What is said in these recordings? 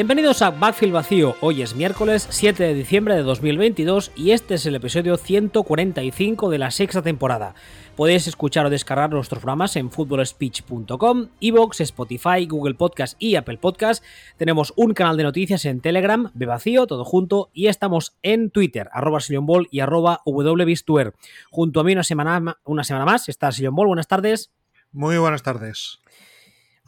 Bienvenidos a Backfield Vacío. Hoy es miércoles 7 de diciembre de 2022 y este es el episodio 145 de la sexta temporada. Podéis escuchar o descargar nuestros programas en footballspeech.com, Evox, Spotify, Google Podcast y Apple Podcast. Tenemos un canal de noticias en Telegram, Vacío, todo junto, y estamos en Twitter, arroba Ball y arroba. Junto a mí una semana, una semana más está Sillon Ball. Buenas tardes. Muy buenas tardes.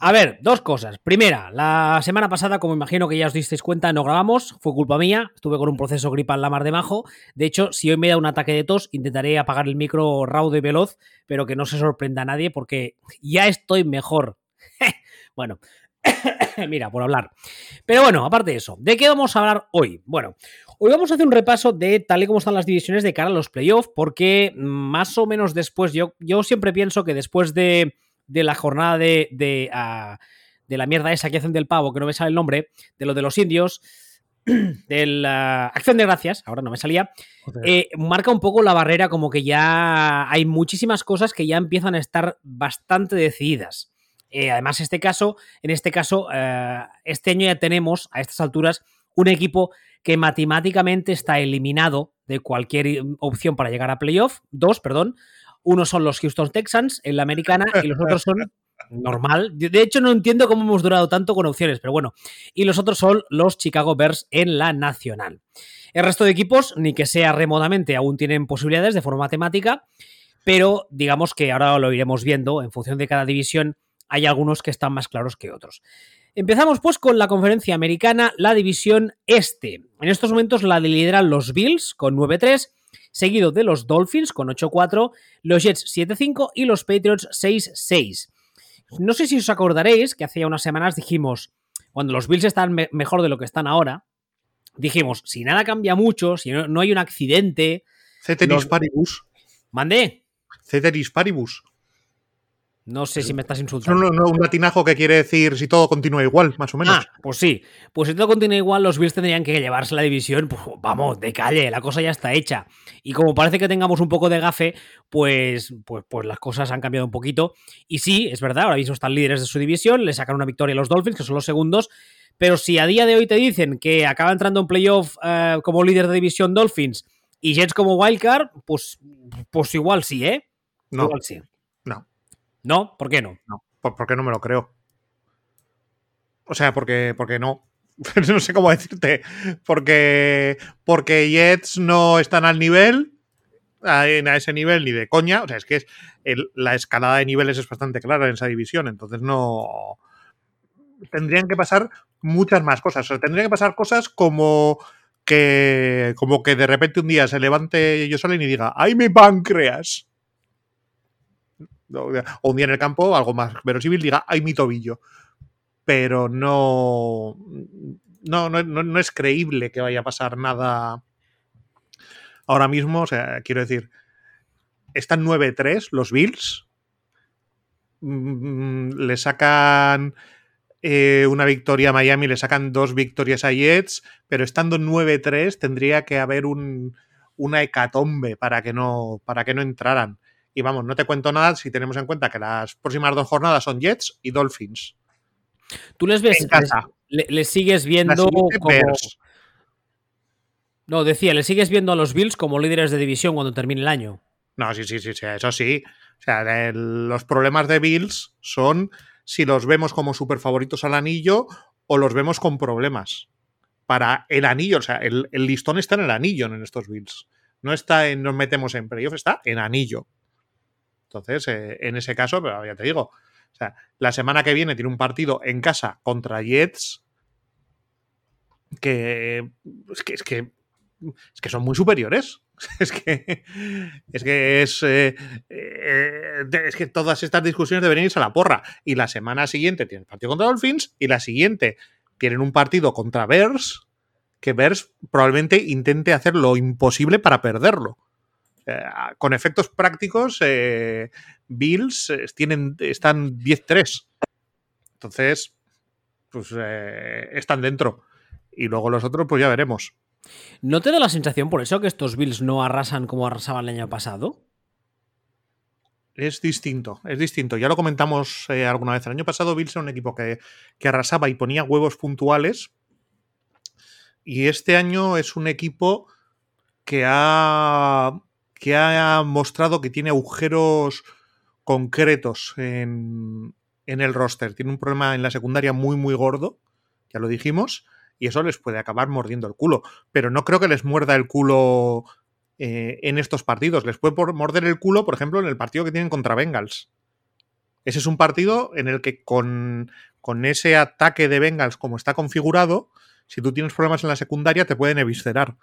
A ver, dos cosas. Primera, la semana pasada, como imagino que ya os disteis cuenta, no grabamos, fue culpa mía, estuve con un proceso gripal la mar de majo. De hecho, si hoy me da un ataque de tos, intentaré apagar el micro raudo y veloz, pero que no se sorprenda a nadie porque ya estoy mejor. bueno, mira, por hablar. Pero bueno, aparte de eso, ¿de qué vamos a hablar hoy? Bueno, hoy vamos a hacer un repaso de tal y como están las divisiones de cara a los playoffs, porque más o menos después, yo, yo siempre pienso que después de de la jornada de, de, ah, de, la mierda esa que hacen del pavo, que no me sale el nombre, de lo de los indios, de la Acción de Gracias, ahora no me salía, eh, marca un poco la barrera como que ya hay muchísimas cosas que ya empiezan a estar bastante decididas. Eh, además, este caso, en este caso, eh, este año ya tenemos a estas alturas un equipo que matemáticamente está eliminado de cualquier opción para llegar a playoff, dos, perdón, uno son los Houston Texans en la americana y los otros son normal. De hecho, no entiendo cómo hemos durado tanto con opciones, pero bueno. Y los otros son los Chicago Bears en la nacional. El resto de equipos, ni que sea remotamente, aún tienen posibilidades de forma matemática, pero digamos que ahora lo iremos viendo. En función de cada división, hay algunos que están más claros que otros. Empezamos pues con la conferencia americana, la división este. En estos momentos la lideran los Bills con 9-3 seguido de los Dolphins con 8-4, los Jets 7-5 y los Patriots 6-6. No sé si os acordaréis que hace unas semanas dijimos, cuando los Bills están mejor de lo que están ahora, dijimos, si nada cambia mucho, si no, hay un accidente... Ceteris paribus. ¿Mandé? Ceteris paribus. No sé si me estás insultando. No, no, un latinajo que quiere decir si todo continúa igual, más o menos. Ah, pues sí. Pues si todo continúa igual, los Bills tendrían que llevarse la división. Pues vamos, de calle, la cosa ya está hecha. Y como parece que tengamos un poco de gafe, pues, pues, pues las cosas han cambiado un poquito. Y sí, es verdad, ahora mismo están líderes de su división, le sacan una victoria a los Dolphins, que son los segundos. Pero si a día de hoy te dicen que acaba entrando en playoff eh, como líder de división Dolphins y Jets como wildcard, pues, pues igual sí, ¿eh? No. Igual sí. ¿No? ¿Por qué no? No, porque no me lo creo. O sea, porque, porque no. no sé cómo decirte. Porque, porque Jets no están al nivel, a, ese nivel ni de coña. O sea, es que es la escalada de niveles es bastante clara en esa división. Entonces no. Tendrían que pasar muchas más cosas. O sea, tendrían que pasar cosas como que. como que de repente un día se levante salen y diga, ¡ay mi páncreas! O un día en el campo, algo más verosímil, diga, hay mi tobillo. Pero no, no, no, no, es creíble que vaya a pasar nada ahora mismo. O sea, quiero decir, están 9-3 los Bills. Mm, le sacan eh, una victoria a Miami, le sacan dos victorias a Jets, pero estando 9-3 tendría que haber un, una hecatombe para que no, para que no entraran. Y vamos, no te cuento nada si tenemos en cuenta que las próximas dos jornadas son Jets y Dolphins. ¿Tú les ves? En casa. Les, sigues viendo como... No, decía, ¿le sigues viendo a los Bills como líderes de división cuando termine el año? No, sí, sí, sí, sí eso sí. O sea, los problemas de Bills son si los vemos como super favoritos al anillo o los vemos con problemas. Para el anillo, o sea, el, listón está en el anillo en estos Bills. No está en nos metemos en playoff, está en anillo. Entonces, eh, en ese caso, pero ya te digo, o sea, la semana que viene tiene un partido en casa contra Jets que es que, es que, es que son muy superiores. Es que es que es, eh, eh, que todas estas discusiones deberían irse a la porra. Y la semana siguiente tienen partido contra Dolphins y la siguiente tienen un partido contra Bears que Bears probablemente intente hacer lo imposible para perderlo. Eh, con efectos prácticos, eh, Bills eh, tienen, están 10-3. Entonces, pues están dentro. Y luego los otros, pues ya veremos. ¿No te da la sensación por eso que estos Bills no arrasan como arrasaban el año pasado? Es distinto, es distinto. Ya lo comentamos alguna vez. El año pasado Bills era un equipo que, que arrasaba y ponía huevos puntuales, y este año es un equipo que ha, que ha mostrado que tiene agujeros concretos en, en el roster. Tiene un problema en la secundaria muy, muy gordo, ya lo dijimos, y eso les puede acabar mordiendo el culo. Pero no creo que les muerda el culo eh, en estos partidos. Les puede morder el culo, por ejemplo, en el partido que tienen contra Bengals. Ese es un partido en el que con, con ese ataque de Bengals como está configurado, si tú tienes problemas en la secundaria, te pueden eviscerar.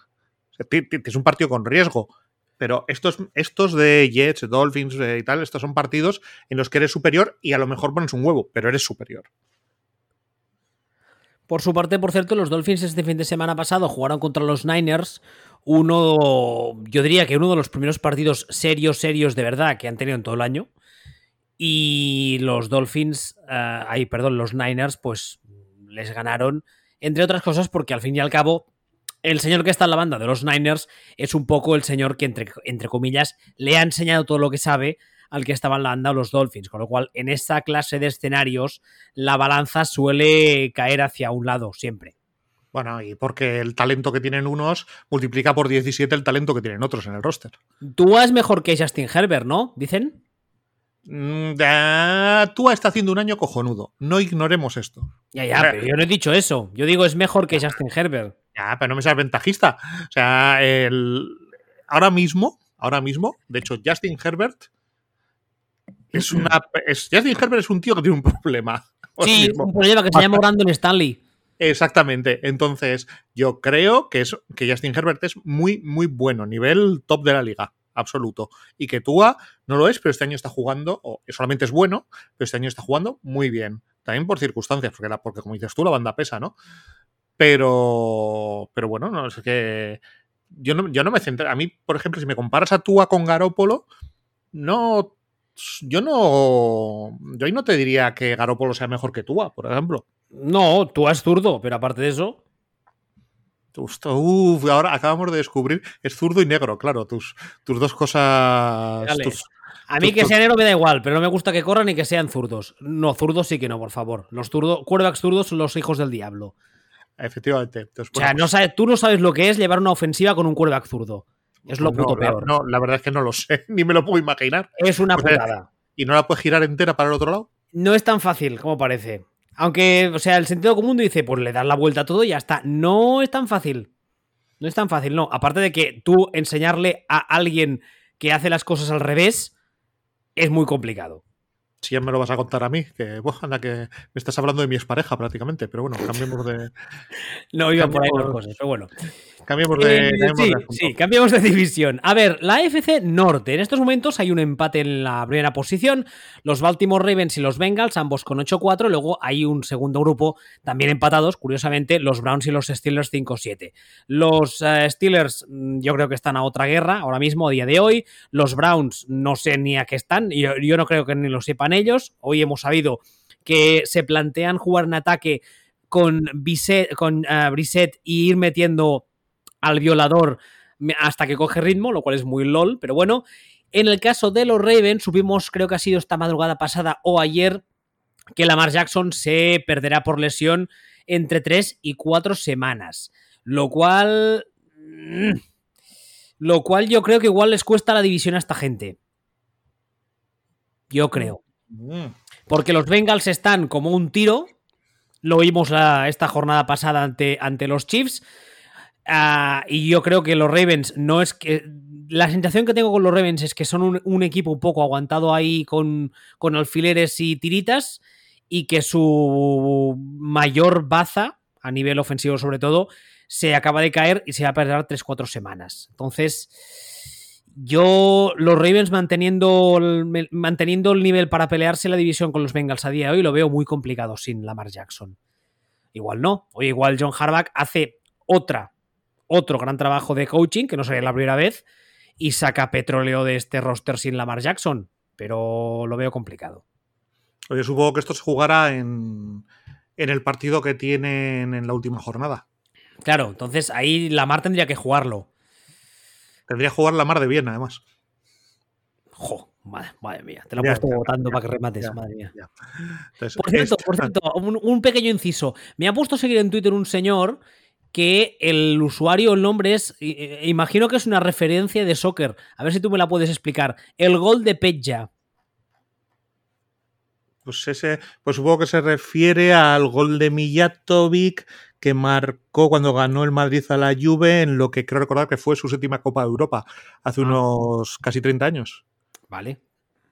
es un partido con riesgo. Pero estos, estos de Jets, Dolphins eh, y tal, estos son partidos en los que eres superior y a lo mejor pones un huevo, pero eres superior. Por su parte, por cierto, los Dolphins este fin de semana pasado jugaron contra los Niners. Uno, yo diría que uno de los primeros partidos serios, serios de verdad que han tenido en todo el año. Y los Dolphins, uh, ay, perdón, los Niners, pues les ganaron, entre otras cosas, porque al fin y al cabo el señor que está en la banda de los Niners es un poco el señor que, entre, entre comillas, le ha enseñado todo lo que sabe al que estaba en la banda los Dolphins, con lo cual en esta clase de escenarios la balanza suele caer hacia un lado siempre. Bueno, y porque el talento que tienen unos multiplica por 17 el talento que tienen otros en el roster. Tú es mejor que Justin Herbert, ¿no? Dicen. Mm, Tua está haciendo un año cojonudo. No ignoremos esto. Ya, ya, pero yo no he dicho eso. Yo digo es mejor que Justin Herbert. Ya, pero no me seas ventajista. O sea, el... ahora mismo, ahora mismo, de hecho, Justin Herbert es una. Justin Herbert es un tío que tiene un problema. Sí, un problema que se llama Brandon Stanley. Exactamente. Entonces, yo creo que, es, que Justin Herbert es muy, muy bueno, nivel top de la liga, absoluto. Y que Tua no lo es, pero este año está jugando, o solamente es bueno, pero este año está jugando muy bien. También por circunstancias, porque, la, porque como dices tú, la banda pesa, ¿no? Pero, pero bueno, no es que yo no, yo no me centro. A mí, por ejemplo, si me comparas a Tua con Garópolo, no. Yo no. Yo ahí no te diría que Garópolo sea mejor que Tua, por ejemplo. No, Tua es zurdo, pero aparte de eso. Uf, ahora acabamos de descubrir, es zurdo y negro, claro, tus, tus dos cosas. Tus, a mí que sea negro me da igual, pero no me gusta que corran y que sean zurdos. No, zurdos sí que no, por favor. Los zurdos, quarterbacks zurdos son los hijos del diablo. Efectivamente. o sea, no sabes, tú no sabes lo que es llevar una ofensiva con un quarterback zurdo. Es lo puto peor. no, la verdad es que no lo sé, ni me lo puedo imaginar. Es una putada. ¿Y no la puedes girar entera para el otro lado? No es tan fácil como parece. Aunque, o sea, el sentido común dice, pues le das la vuelta a todo y ya está. No es tan fácil. No es tan fácil, no. Aparte de que tú enseñarle a alguien que hace las cosas al revés es muy complicado si ya me lo vas a contar a mí, que, bueno, que me estás hablando de mi expareja prácticamente, pero bueno, cambiemos de. no iba por ahí las cosas, pero bueno. Cambiemos de, eh, sí, sí, cambiamos de división. A ver, la FC Norte. En estos momentos hay un empate en la primera posición. Los Baltimore Ravens y los Bengals, ambos con 8-4. Luego hay un segundo grupo también empatados, curiosamente, los Browns y los Steelers 5-7. Los eh, Steelers mm, yo creo que están a otra guerra ahora mismo, a día de hoy. Los Browns no sé ni a qué están. Yo, yo no creo que ni lo sepan ellos. Hoy hemos sabido que se plantean jugar en ataque con, Bisset, con uh, y ir metiendo al violador hasta que coge ritmo, lo cual es muy lol, pero bueno. En el caso de los Ravens, supimos, creo que ha sido esta madrugada pasada o ayer, que Lamar Jackson se perderá por lesión entre 3 y 4 semanas. Lo cual. Mm, lo cual yo creo que igual les cuesta la división a esta gente. Yo creo. Mm. Porque los Bengals están como un tiro. Lo vimos esta jornada pasada ante, ante los Chiefs. Uh, y yo creo que los Ravens no es que. La sensación que tengo con los Ravens es que son un, un equipo un poco aguantado ahí con, con, alfileres y tiritas. Y que su mayor baza, a nivel ofensivo sobre todo, se acaba de caer y se va a perder 3-4 semanas. Entonces. Yo, los Ravens manteniendo el, manteniendo el nivel para pelearse la división con los Bengals a día de hoy, lo veo muy complicado sin Lamar Jackson. Igual no. O igual John Harbaugh hace otra otro gran trabajo de coaching, que no sería la primera vez, y saca petróleo de este roster sin Lamar Jackson, pero lo veo complicado. Oye, supongo que esto se jugará en, en el partido que tienen en la última jornada. Claro, entonces ahí Lamar tendría que jugarlo. Tendría que jugar Lamar de bien, además. Jo, madre, mía, te lo he puesto votando para que remates, madre mía. por cierto, por cierto un, un, pequeño inciso. Me ha puesto a seguir en Twitter un señor que el usuario, el nombre es, imagino que es una referencia de soccer. A ver si tú me la puedes explicar. El gol de Peja. Pues ese, pues supongo que se refiere al gol de Mijatovic que marcó cuando ganó el Madrid a la Juve en lo que creo recordar que fue su séptima Copa de Europa hace ah. unos casi 30 años. Vale,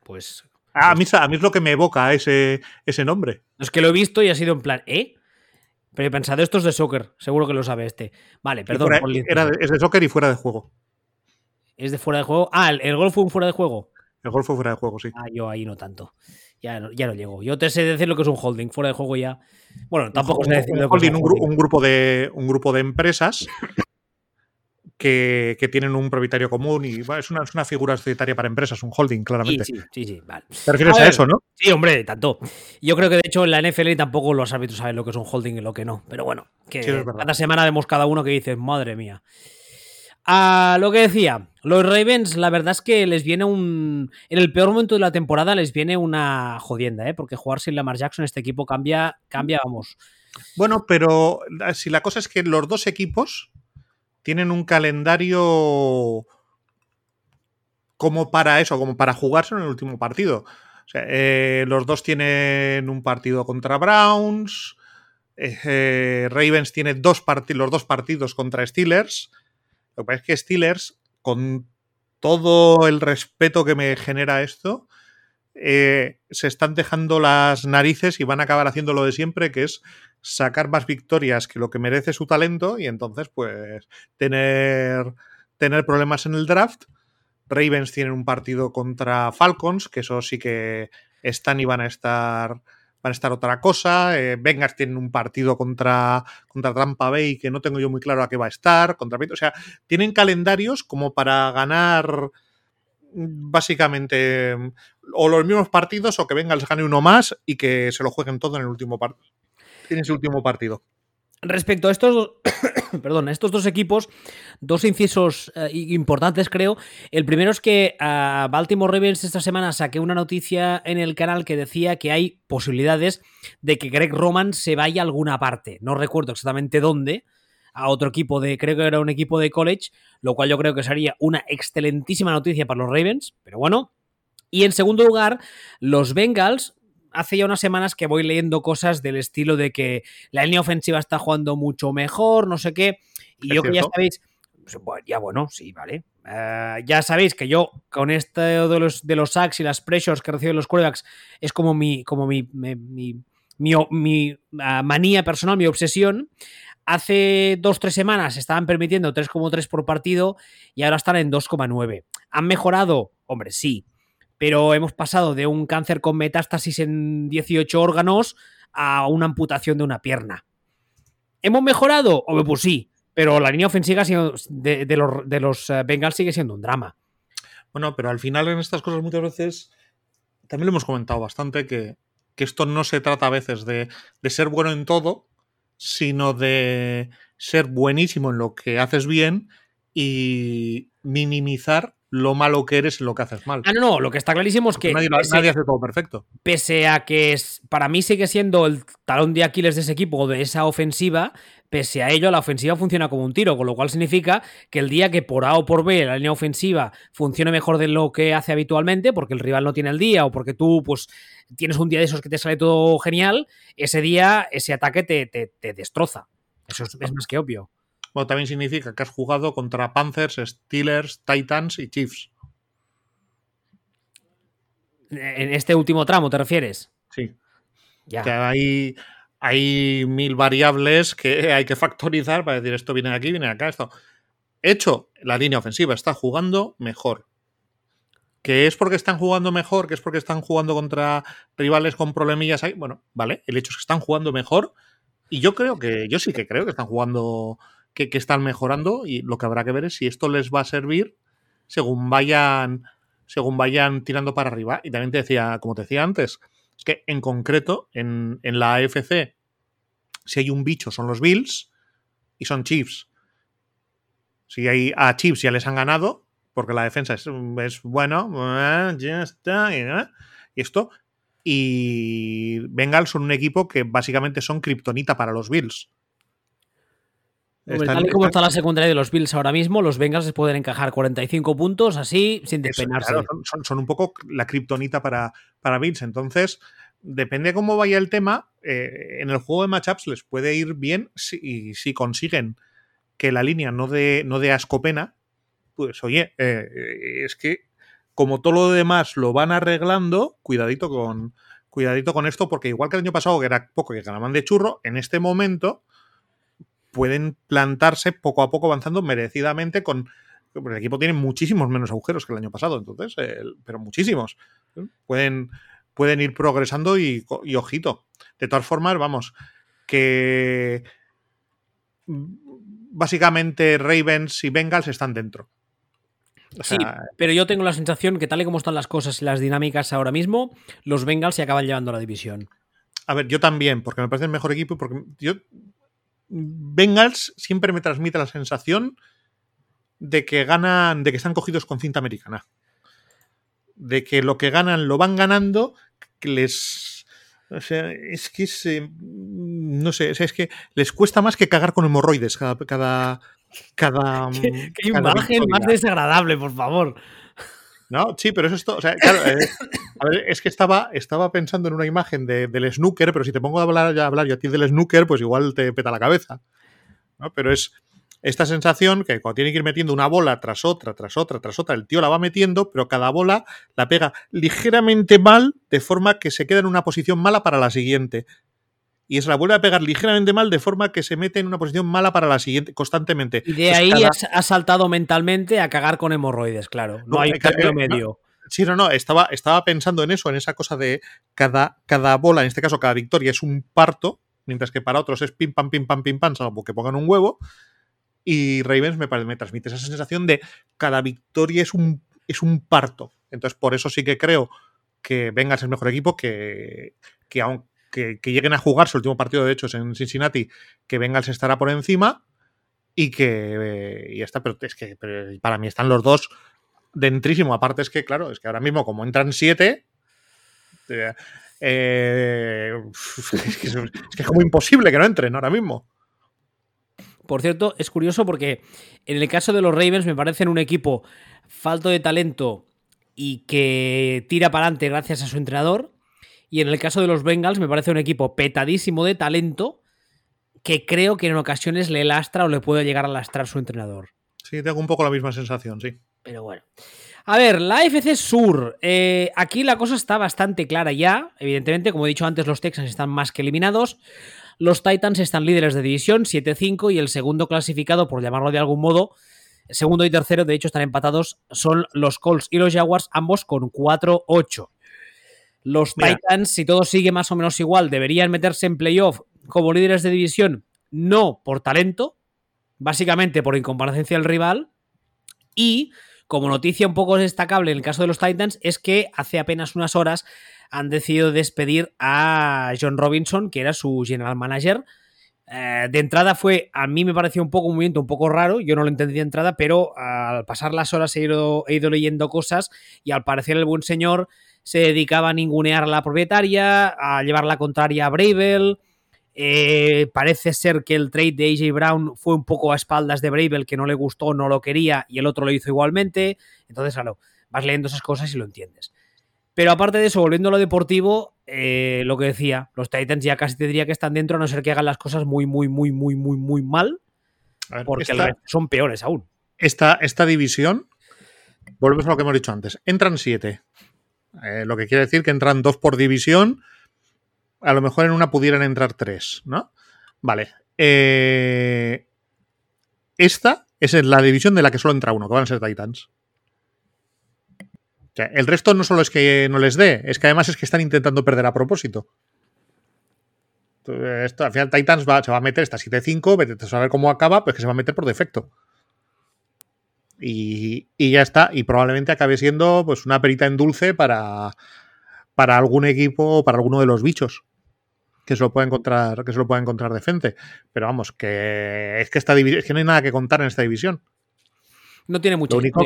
pues... Ah, a, mí, a mí es lo que me evoca ese, ese nombre. Es que lo he visto y ha sido en plan, ¿eh? Pero he pensado, esto es de soccer, seguro que lo sabe este. Vale, perdón. era, es de soccer y fuera de juego. ¿Es de fuera de juego? Ah, ¿el, gol fue un fuera de juego? El gol fue fuera de juego, sí. Ah, yo ahí no tanto. Ya no, ya no llego. Yo te sé decir lo que es un holding, fuera de juego ya. Bueno, tampoco sé decir lo que es un, holding. Un, grupo de, un grupo de empresas que, tienen un propietario común y es, una, es, una, figura societaria para empresas, un holding, claramente. Sí, sí, sí, vale. ¿Te refieres a, eso, no? Sí, hombre, tanto. Yo creo que de hecho en la NFL tampoco los árbitros saben lo que es un holding y lo que no. Pero bueno, que cada semana vemos cada uno que dice, madre mía. A lo que decía, los Ravens, la verdad es que les viene un. En el peor momento de la temporada les viene una jodienda, ¿eh? Porque jugar sin Lamar Jackson, este equipo cambia, cambia, vamos. Bueno, pero si la cosa es que los dos equipos tienen un calendario como para eso, como para jugarse en el último partido. Eh, los dos tienen un partido contra Browns. Eh, Ravens tiene dos los dos partidos contra Steelers. Lo que pasa es que Steelers, con todo el respeto que me genera esto, eh, se están dejando las narices y van a acabar haciendo lo de siempre, que es sacar más victorias que lo que merece su talento y entonces pues tener, tener problemas en el draft. Ravens tienen un partido contra Falcons, que eso sí que están y van a estar van a estar otra cosa. Eh, Bengals tienen un partido contra, contra Tampa Bay que no tengo yo muy claro a qué va a estar. Contra, o sea, tienen calendarios como para ganar mm, básicamente o los mismos partidos o que Bengals gane uno más y que se lo jueguen todo en el último partido tiene su último partido. Respecto a estos, perdón, estos dos equipos, dos incisos eh, importantes creo. El primero es que a Baltimore Ravens esta semana saqué una noticia en el canal que decía que hay posibilidades de que Greg Roman se vaya a alguna parte. No recuerdo exactamente dónde, a otro equipo de, creo que era un equipo de college, lo cual yo creo que sería una excelentísima noticia para los Ravens, pero bueno. Y en segundo lugar, los Bengals hace ya unas semanas que voy leyendo cosas del estilo de que la línea ofensiva está jugando mucho mejor, no sé qué. Y yo que ya sabéis, pues, ya bueno, sí, vale. Eh, ya sabéis que yo con esto de los, de los sacks y las pressures que reciben los quarterbacks es como mi, como mi, mi, ah, manía personal, mi obsesión. Hace dos, tres semanas estaban permitiendo 3,3 por partido y ahora están en 2,9. ¿Han mejorado? Hombre, sí pero hemos pasado de un cáncer con metástasis en 18 órganos a una amputación de una pierna. ¿Hemos mejorado? Pues sí, pero la línea ofensiva de, los, de los eh, Bengals sigue siendo un drama. Bueno, pero al final en estas cosas muchas veces también lo hemos comentado bastante que, esto no se trata a veces de, de, ser bueno en todo, sino de ser buenísimo en lo que haces bien y minimizar lo malo que eres lo que haces mal. Ah, no, no, lo que está clarísimo es que. Nadie, hace todo perfecto. Pese a que es, para mí sigue siendo el talón de Aquiles de ese equipo o de esa ofensiva, pese a ello, la ofensiva funciona como un tiro, con lo cual significa que el día que por A o por B la línea ofensiva funcione mejor de lo que hace habitualmente, porque el rival no tiene el día o porque tú, pues, tienes un día de esos que te sale todo genial, ese día, ese ataque te, te, destroza. Eso es más que obvio también significa que has jugado contra Panthers, Steelers, Titans y Chiefs. En este último tramo, ¿te refieres? Sí. Ya. Que hay, hay mil variables que hay que factorizar para decir esto viene de aquí, viene de acá, esto. Hecho, la línea ofensiva está jugando mejor. ¿Que es porque están jugando mejor? ¿Que es porque están jugando contra rivales con problemillas ahí? Bueno, vale, el hecho es que están jugando mejor. Y yo creo que, yo sí que creo que están jugando que, están mejorando y lo que habrá que ver es si esto les va a servir según vayan, según vayan tirando para arriba. Y también te decía, como te decía antes, es que en concreto en, la AFC, si hay un bicho son los Bills y son Chiefs. Si hay a Chiefs ya les han ganado, porque la defensa es, es bueno, ya está, y esto. Y Bengals son un equipo que básicamente son kriptonita para los Bills. Tal y como está la secundaria de los Bills ahora mismo, los Bengals se pueden encajar 45 puntos así sin despeinarse. son, un poco la kriptonita para, para Bills. Entonces, depende de cómo vaya el tema, eh, en el juego de matchups les puede ir bien si, si consiguen que la línea no dé no de asco pena, pues oye, eh, es que como todo lo demás lo van arreglando, cuidadito con, cuidadito con esto, porque igual que el año pasado, que era poco que ganaban de churro, en este momento pueden plantarse poco a poco avanzando merecidamente con... El equipo tiene muchísimos menos agujeros que el año pasado, entonces, pero muchísimos. Pueden, pueden ir progresando y, y, ojito. De todas formas, vamos, que básicamente Ravens y Bengals están dentro sí, pero yo tengo la sensación que tal y como están las cosas y las dinámicas ahora mismo, los Bengals se acaban llevando la división. A ver, yo también, porque me parece el mejor equipo porque yo Bengals siempre me transmite la sensación de que ganan, de que están cogidos con cinta americana. De que lo que ganan lo van ganando, que les o sea, es que se, no sé, es que les cuesta más que cagar con hemorroides cada, cada, cada. Qué, imagen más desagradable, por favor. No, sí, pero eso es todo. O sea, claro, eh, a ver, es que estaba, estaba pensando en una imagen del snooker, pero si te pongo a hablar, a hablar yo a ti del snooker, pues igual te peta la cabeza. ¿no? Pero es esta sensación que cuando tiene que ir metiendo una bola tras otra, tras otra, tras otra, el tío la va metiendo, pero cada bola la pega ligeramente mal, de forma que se queda en una posición mala para la siguiente y se la vuelve a pegar ligeramente mal de forma que se mete en una posición mala para la siguiente constantemente. Y de ahí ha saltado mentalmente a cagar con hemorroides, claro. No, hay cambio medio. Sí, no, no, estaba, estaba pensando en eso, en esa cosa de cada, cada bola, en este caso cada victoria es un parto, mientras que para otros es pim pam, pim pam, pim pam, salvo que pongan un huevo. Y Ravens me, me transmite esa sensación de cada victoria es un, es un parto. Entonces, por eso sí que creo que Vengas el mejor equipo, que, que aún que, lleguen a jugarse el último partido de hecho es en Cincinnati, que Bengals estará por encima y que y está, pero es que para mí están los dos dentrísimo. Aparte es que, claro, es que ahora mismo como entran siete, eh, es, que es, como imposible que no entren ahora mismo. Por cierto, es curioso porque en el caso de los Ravens me parecen un equipo falto de talento y que tira para adelante gracias a su entrenador. Y en el caso de los Bengals me parece un equipo petadísimo de talento que creo que en ocasiones le lastra o le puede llegar a lastrar su entrenador. Sí, tengo un poco la misma sensación, sí. Pero bueno. A ver, la FC Sur. Eh, aquí la cosa está bastante clara ya. Evidentemente, como he dicho antes, los Texans están más que eliminados. Los Titans están líderes de división, 7-5, y el segundo clasificado, por llamarlo de algún modo, segundo y tercero, de hecho, están empatados, son los Colts y los Jaguars, ambos con 4-8. Los Titans, si todo sigue más o menos igual, deberían meterse en playoff como líderes de división, no por talento, básicamente por incomparecencia del rival. Y como noticia un poco destacable en el caso de los Titans es que hace apenas unas horas han decidido despedir a John Robinson, que era su general manager. Eh, de entrada fue, a mí me pareció un poco un movimiento un poco raro, yo no lo entendí de entrada, pero al pasar las horas he ido, he ido leyendo cosas y al parecer el buen señor se dedicaba a ningunear a la propietaria, a llevar la contraria a Bravel. Eh, parece ser que el trade de AJ Brown fue un poco a espaldas de Bravel, que no le gustó, no lo quería, y el otro lo hizo igualmente. Entonces, claro, vas leyendo esas cosas y lo entiendes. Pero aparte de eso, volviendo a lo deportivo, eh, lo que decía, los Titans ya casi te diría que están dentro, a no ser que hagan las cosas muy, muy, muy, muy, muy, muy mal. porque son peores aún. Esta, esta división, volvemos a lo que hemos dicho antes, entran siete. Eh, lo que quiere decir que entran dos por división. A lo mejor en una pudieran entrar tres, ¿no? Vale. Eh, esta es la división de la que solo entra uno, que van a ser Titans. el resto no solo es que no les dé, es que además es que están intentando perder a propósito. Esto, al final Titans se va a meter esta 7-5, vete a saber cómo acaba, pues que se va a meter por defecto. Y, ya está. Y probablemente acabe siendo pues una perita en dulce para, para algún equipo, para alguno de los bichos que se lo pueda encontrar, que se lo pueda encontrar decente. Pero vamos, que es que esta es que no hay nada que contar en esta división. No tiene mucho único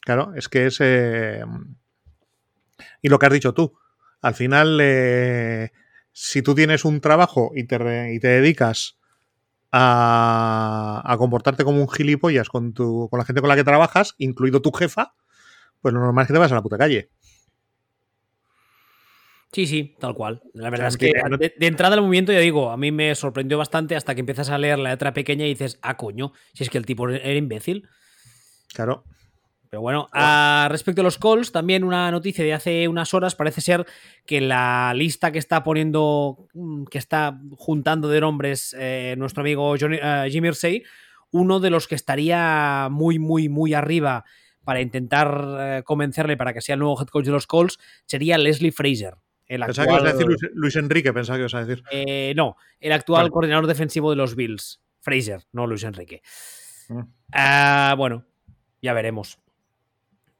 Claro, es que es. Eh, y lo que has dicho tú. Al final, eh, si tú tienes un trabajo y te, y te dedicas a, a comportarte como un gilipollas con, tu, con la gente con la que trabajas, incluido tu jefa, pues lo normal es que te vas a la puta calle. Sí, sí, tal cual. La verdad es que de, de, entrada al movimiento, ya digo, a mí me sorprendió bastante hasta que empiezas a leer la letra pequeña y dices, ah, coño, si es que el tipo era imbécil. Claro. Pero bueno, a, respecto a los calls, también una noticia de hace unas horas parece ser que la lista que está poniendo, mm, que está juntando de nombres eh, nuestro amigo Johnny, uh, Jimmy Irsay, uno de los que estaría muy, muy, muy arriba para intentar eh, convencerle para que sea el nuevo head coach de los Colts sería Leslie Fraser. El actual, pensaba que ibas a decir Luis, Luis, Enrique, pensaba que ibas a decir. Eh, no, el actual vale. coordinador defensivo de los Bills. Fraser, no Luis Enrique. Mm. Uh, bueno, ya veremos.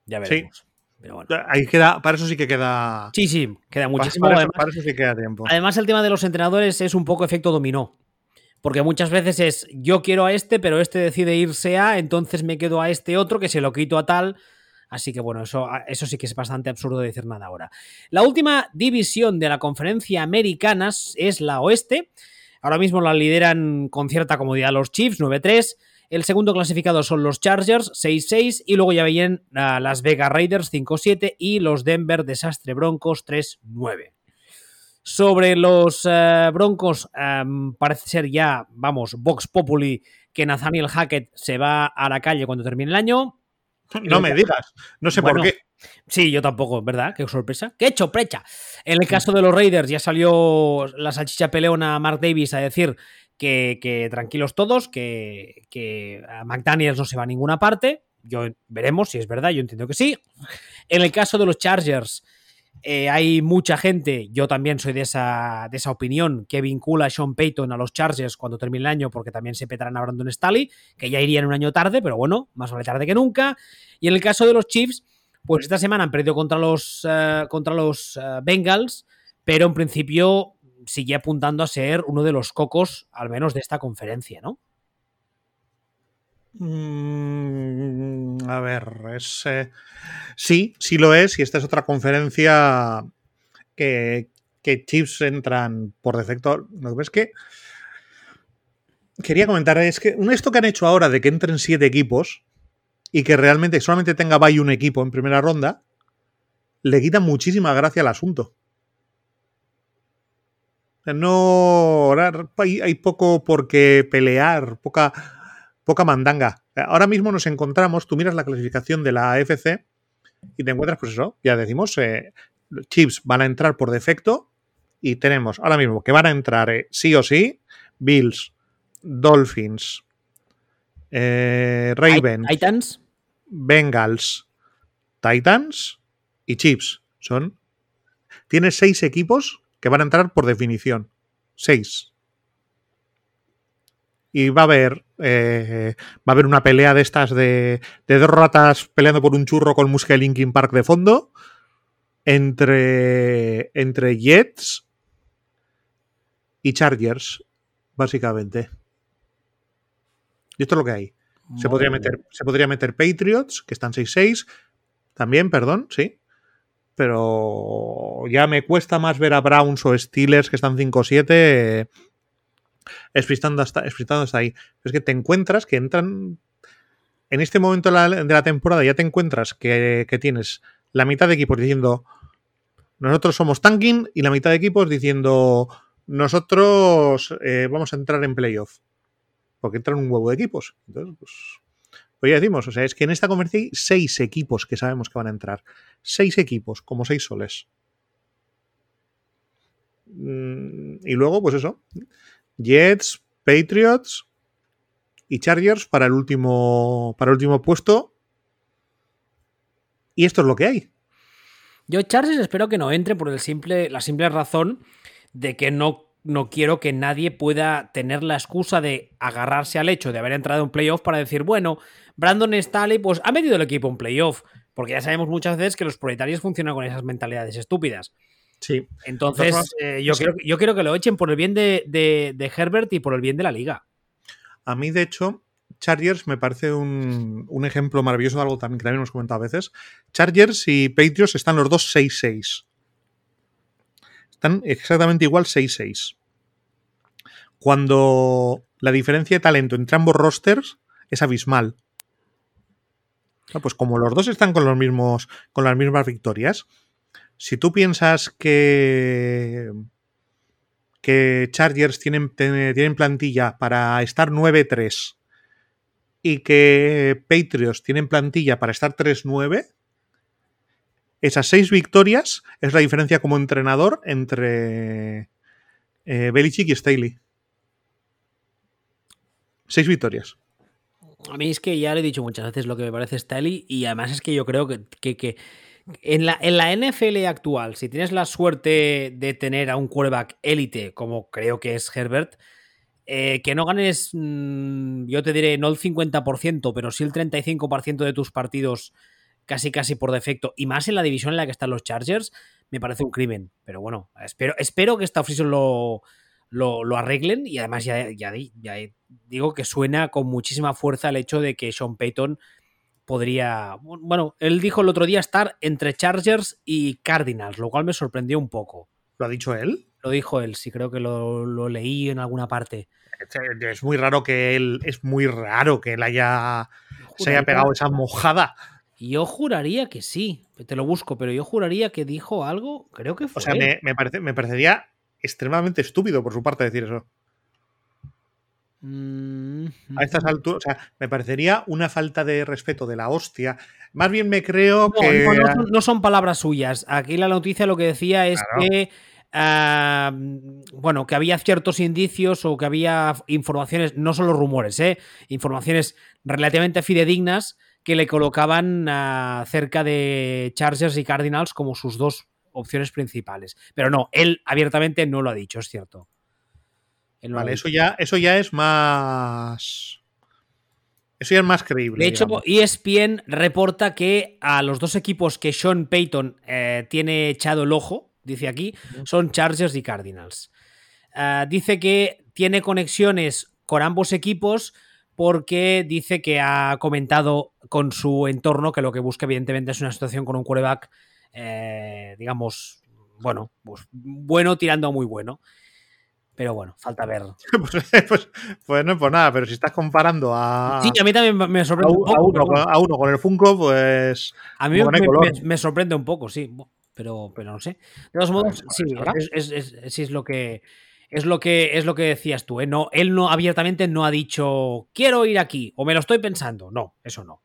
Ya veremos. Sí. Pero bueno. Ahí queda, para eso sí que queda. Sí, sí, queda muchísimo. Para, para eso sí queda tiempo. Además, el tema de los entrenadores es un poco efecto dominó. Porque muchas veces es yo quiero a este, pero este decide irse a, entonces me quedo a este otro que se lo quito a tal. Así que bueno, eso, eso sí que es bastante absurdo decir nada ahora. La última división de la conferencia americana es la oeste. Ahora mismo la lideran con cierta comodidad los Chiefs, 9-3. El segundo clasificado son los Chargers, 6-6. Y luego ya vienen uh, las Vegas Raiders, 5-7. Y los Denver Desastre Broncos, 3-9. Sobre los uh, Broncos, um, parece ser ya, vamos, Vox Populi, que Nathaniel Hackett se va a la calle cuando termine el año. No me digas, no sé bueno, por qué. Sí, yo tampoco, ¿verdad? Qué sorpresa. ¡Qué choprecha! En el caso de los Raiders ya salió la salchicha peleona Mark Davis a decir que, tranquilos todos, que, que McDaniels no se va a ninguna parte. Yo veremos si es verdad, yo entiendo que sí. En el caso de los Chargers, eh, hay mucha gente, yo también soy de esa, de esa opinión, que vincula a Sean Payton a los Chargers cuando termine el año porque también se petarán a Brandon Staley, que ya irían un año tarde, pero bueno, más vale tarde que nunca. Y en el caso de los Chiefs, pues esta semana han perdido contra los, uh, contra los uh, Bengals, pero en principio sigue apuntando a ser uno de los cocos, al menos de esta conferencia, ¿no? Mm, a ver, es. Sí, sí lo es, y esta es otra conferencia que, que Chiefs entran por defecto. Lo ves que. Quería comentar, es que esto que han hecho ahora de que entren siete equipos y que realmente solamente tenga bye un equipo en primera ronda, le quita muchísima gracia al asunto. No, hay, hay poco por qué pelear, poca poca mandanga. Ahora mismo nos encontramos, tú miras la clasificación de la AFC y te encuentras, pues eso, ya decimos, eh, Chiefs van a entrar por defecto y tenemos ahora mismo que van a entrar eh, sí o sí Bills, Dolphins, eh, Ravens, Titans, Bengals, Titans y Chiefs. Son. Tienes seis equipos que van a entrar por definición. Seis. Y va a haber eh, va a haber una pelea de estas de, de, dos ratas peleando por un churro con música de Linkin Park de fondo entre entre Jets y Chargers básicamente. Y esto es lo que hay. Se podría meter se podría meter Patriots que están 6-6 también perdón sí pero ya me cuesta más ver a Browns o Steelers que están 5-7 eh, hasta, ahí. Es que te encuentras que entran. En este momento de la, de la temporada ya te encuentras que, que, tienes la mitad de equipos diciendo nosotros somos tanking y la mitad de equipos diciendo nosotros eh, vamos a entrar en playoff. Porque entran un huevo de equipos. Entonces, pues, pues ya decimos, o sea, es que en esta conferencia hay seis equipos que sabemos que van a entrar. Seis equipos, como seis soles. Mm, y luego, pues eso. Jets, Patriots y Chargers para el último, para el último puesto. Y esto es lo que hay. Yo Chargers espero que no entre por el simple, la simple razón de que no, no quiero que nadie pueda tener la excusa de agarrarse al hecho de haber entrado en playoff para decir, bueno, Brandon Staley pues ha metido el equipo en playoff. Porque ya sabemos muchas veces que los proletarios funcionan con esas mentalidades estúpidas. Sí. Entonces, eh, yo, quiero, yo quiero que lo echen por el bien de, de, de, Herbert y por el bien de la liga. A mí, de hecho, Chargers me parece un, un, ejemplo maravilloso de algo también que también hemos comentado a veces. Chargers y Patriots están los dos 6-6. Están exactamente igual 6-6. cuando la diferencia de talento entre ambos rosters es abismal. Pues como los dos están con los mismos, con las mismas victorias, si tú piensas que que Chargers tienen, tienen plantilla para estar 9-3 y que Patriots tienen plantilla para estar 3-9, esas seis victorias es la diferencia como entrenador entre eh, Belichick y Staley. Seis victorias. A mí es que ya le he dicho muchas veces lo que me parece Staley y además es que yo creo que, que, en, la, en la, NFL actual, si tienes la suerte de tener a un quarterback élite como creo que es Herbert, eh, que no ganes, mm, yo te diré, no el 50%, pero sí el 35% de tus partidos casi casi por defecto, y más en la división en la que están los Chargers, me parece un crimen. Pero bueno, espero, espero que esta offseason lo, lo, arreglen y además ya, ya, ya, digo que suena con muchísima fuerza el hecho de que Sean Payton podría, bueno, él dijo el otro día estar entre Chargers y Cardinals, lo cual me sorprendió un poco. ¿Lo ha dicho él? Lo dijo él, sí, creo que lo, leí en alguna parte. Es muy raro que él, es muy raro que él haya, se haya pegado esa mojada. Yo juraría que sí, te lo busco, pero yo juraría que dijo algo, creo que fue. O sea, me, parece, me parecería extremadamente estúpido por su parte decir eso. Mm, a estas alturas, o sea, me parecería una falta de respeto de la hostia. Más bien me creo que. No, son, palabras suyas. Aquí la noticia lo que decía es que bueno, que había ciertos indicios o que había informaciones, no solo rumores, ¿eh? informaciones relativamente fidedignas que le colocaban cerca de Chargers y Cardinals como sus dos opciones principales. Pero no, él abiertamente no lo ha dicho, es cierto. vale, eso ya, eso ya es más. Eso ya es más creíble. De hecho, ESPN reporta que a los dos equipos que Sean Payton eh, tiene echado el ojo, dice aquí, son Chargers y Cardinals. Ah, dice que tiene conexiones con ambos equipos porque dice que ha comentado con su entorno que lo que busca evidentemente es una situación con un quarterback, eh, digamos, bueno, pues bueno tirando a muy bueno. Pero bueno, falta ver. pues, pues, pues, no pues nada, pero si estás comparando a. Sí, a mí también me sorprende un poco. A uno, con el Funko, pues. A mí me, sorprende un poco, sí pero, pero no sé. De todos modos, sí, es, es, lo que es lo que es lo que decías tú, ¿eh? No, él no abiertamente no ha dicho quiero ir aquí o me lo estoy pensando. No, eso no.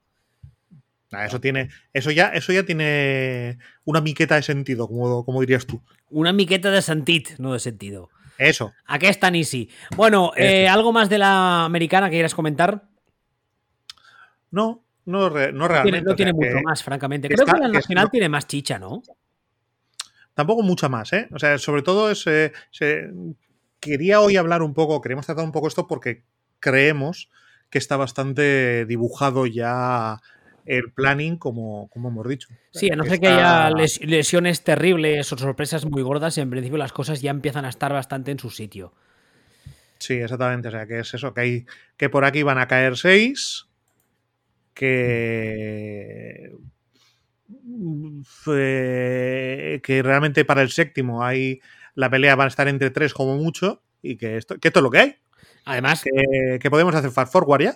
eso tiene, eso ya, eso ya tiene una miqueta de sentido, como, como dirías tú. Una miqueta de sentit, no de sentido. Eso. ¿A qué es tan easy? Bueno, eh, ¿algo más de la americana que quieras comentar? No, no, realmente. No tiene, mucho más, francamente. Creo que la nacional tiene más chicha, ¿no? Tampoco mucha más, ¿eh? O sea, sobre todo es, quería hoy hablar un poco, queríamos tratar un poco esto porque creemos que está bastante dibujado ya el planning, como, como hemos dicho. Sí, a no ser que haya lesiones terribles o sorpresas muy gordas, en principio las cosas ya empiezan a estar bastante en su sitio. Sí, exactamente. O sea, que es eso, que hay que por aquí van a caer seis, que que realmente para el séptimo hay la pelea va a estar entre tres como mucho y que esto, que esto es lo que hay. Además, que, podemos hacer fast forward ya.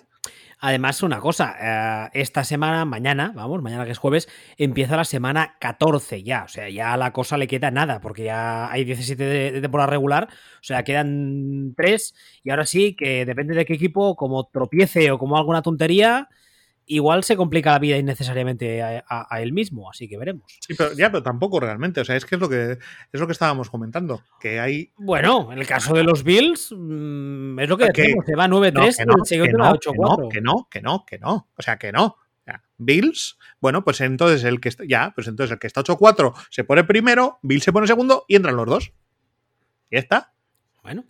Además, una cosa, eh, esta semana, mañana, vamos, mañana que es jueves, empieza la semana 14 ya. O sea, ya a la cosa le queda nada, porque ya hay 17 de, de temporada regular, o sea, quedan tres. Y ahora sí, que depende de qué equipo, como tropiece o como alguna tontería, igual se complica la vida innecesariamente a, él mismo, así que veremos. Sí, pero ya, pero tampoco realmente. O sea, es que es lo que es lo que estábamos comentando. Que hay. Bueno, en el caso de los Bills, mm, es lo que decimos, se va 9-3 que no, que no, 8-4. Que no, que no, que no. O sea, que no. Bills, bueno, pues entonces el que está, ya, pues entonces el que está 8-4 se pone primero, Bills se pone segundo y entran los dos. Y ya está. Bueno.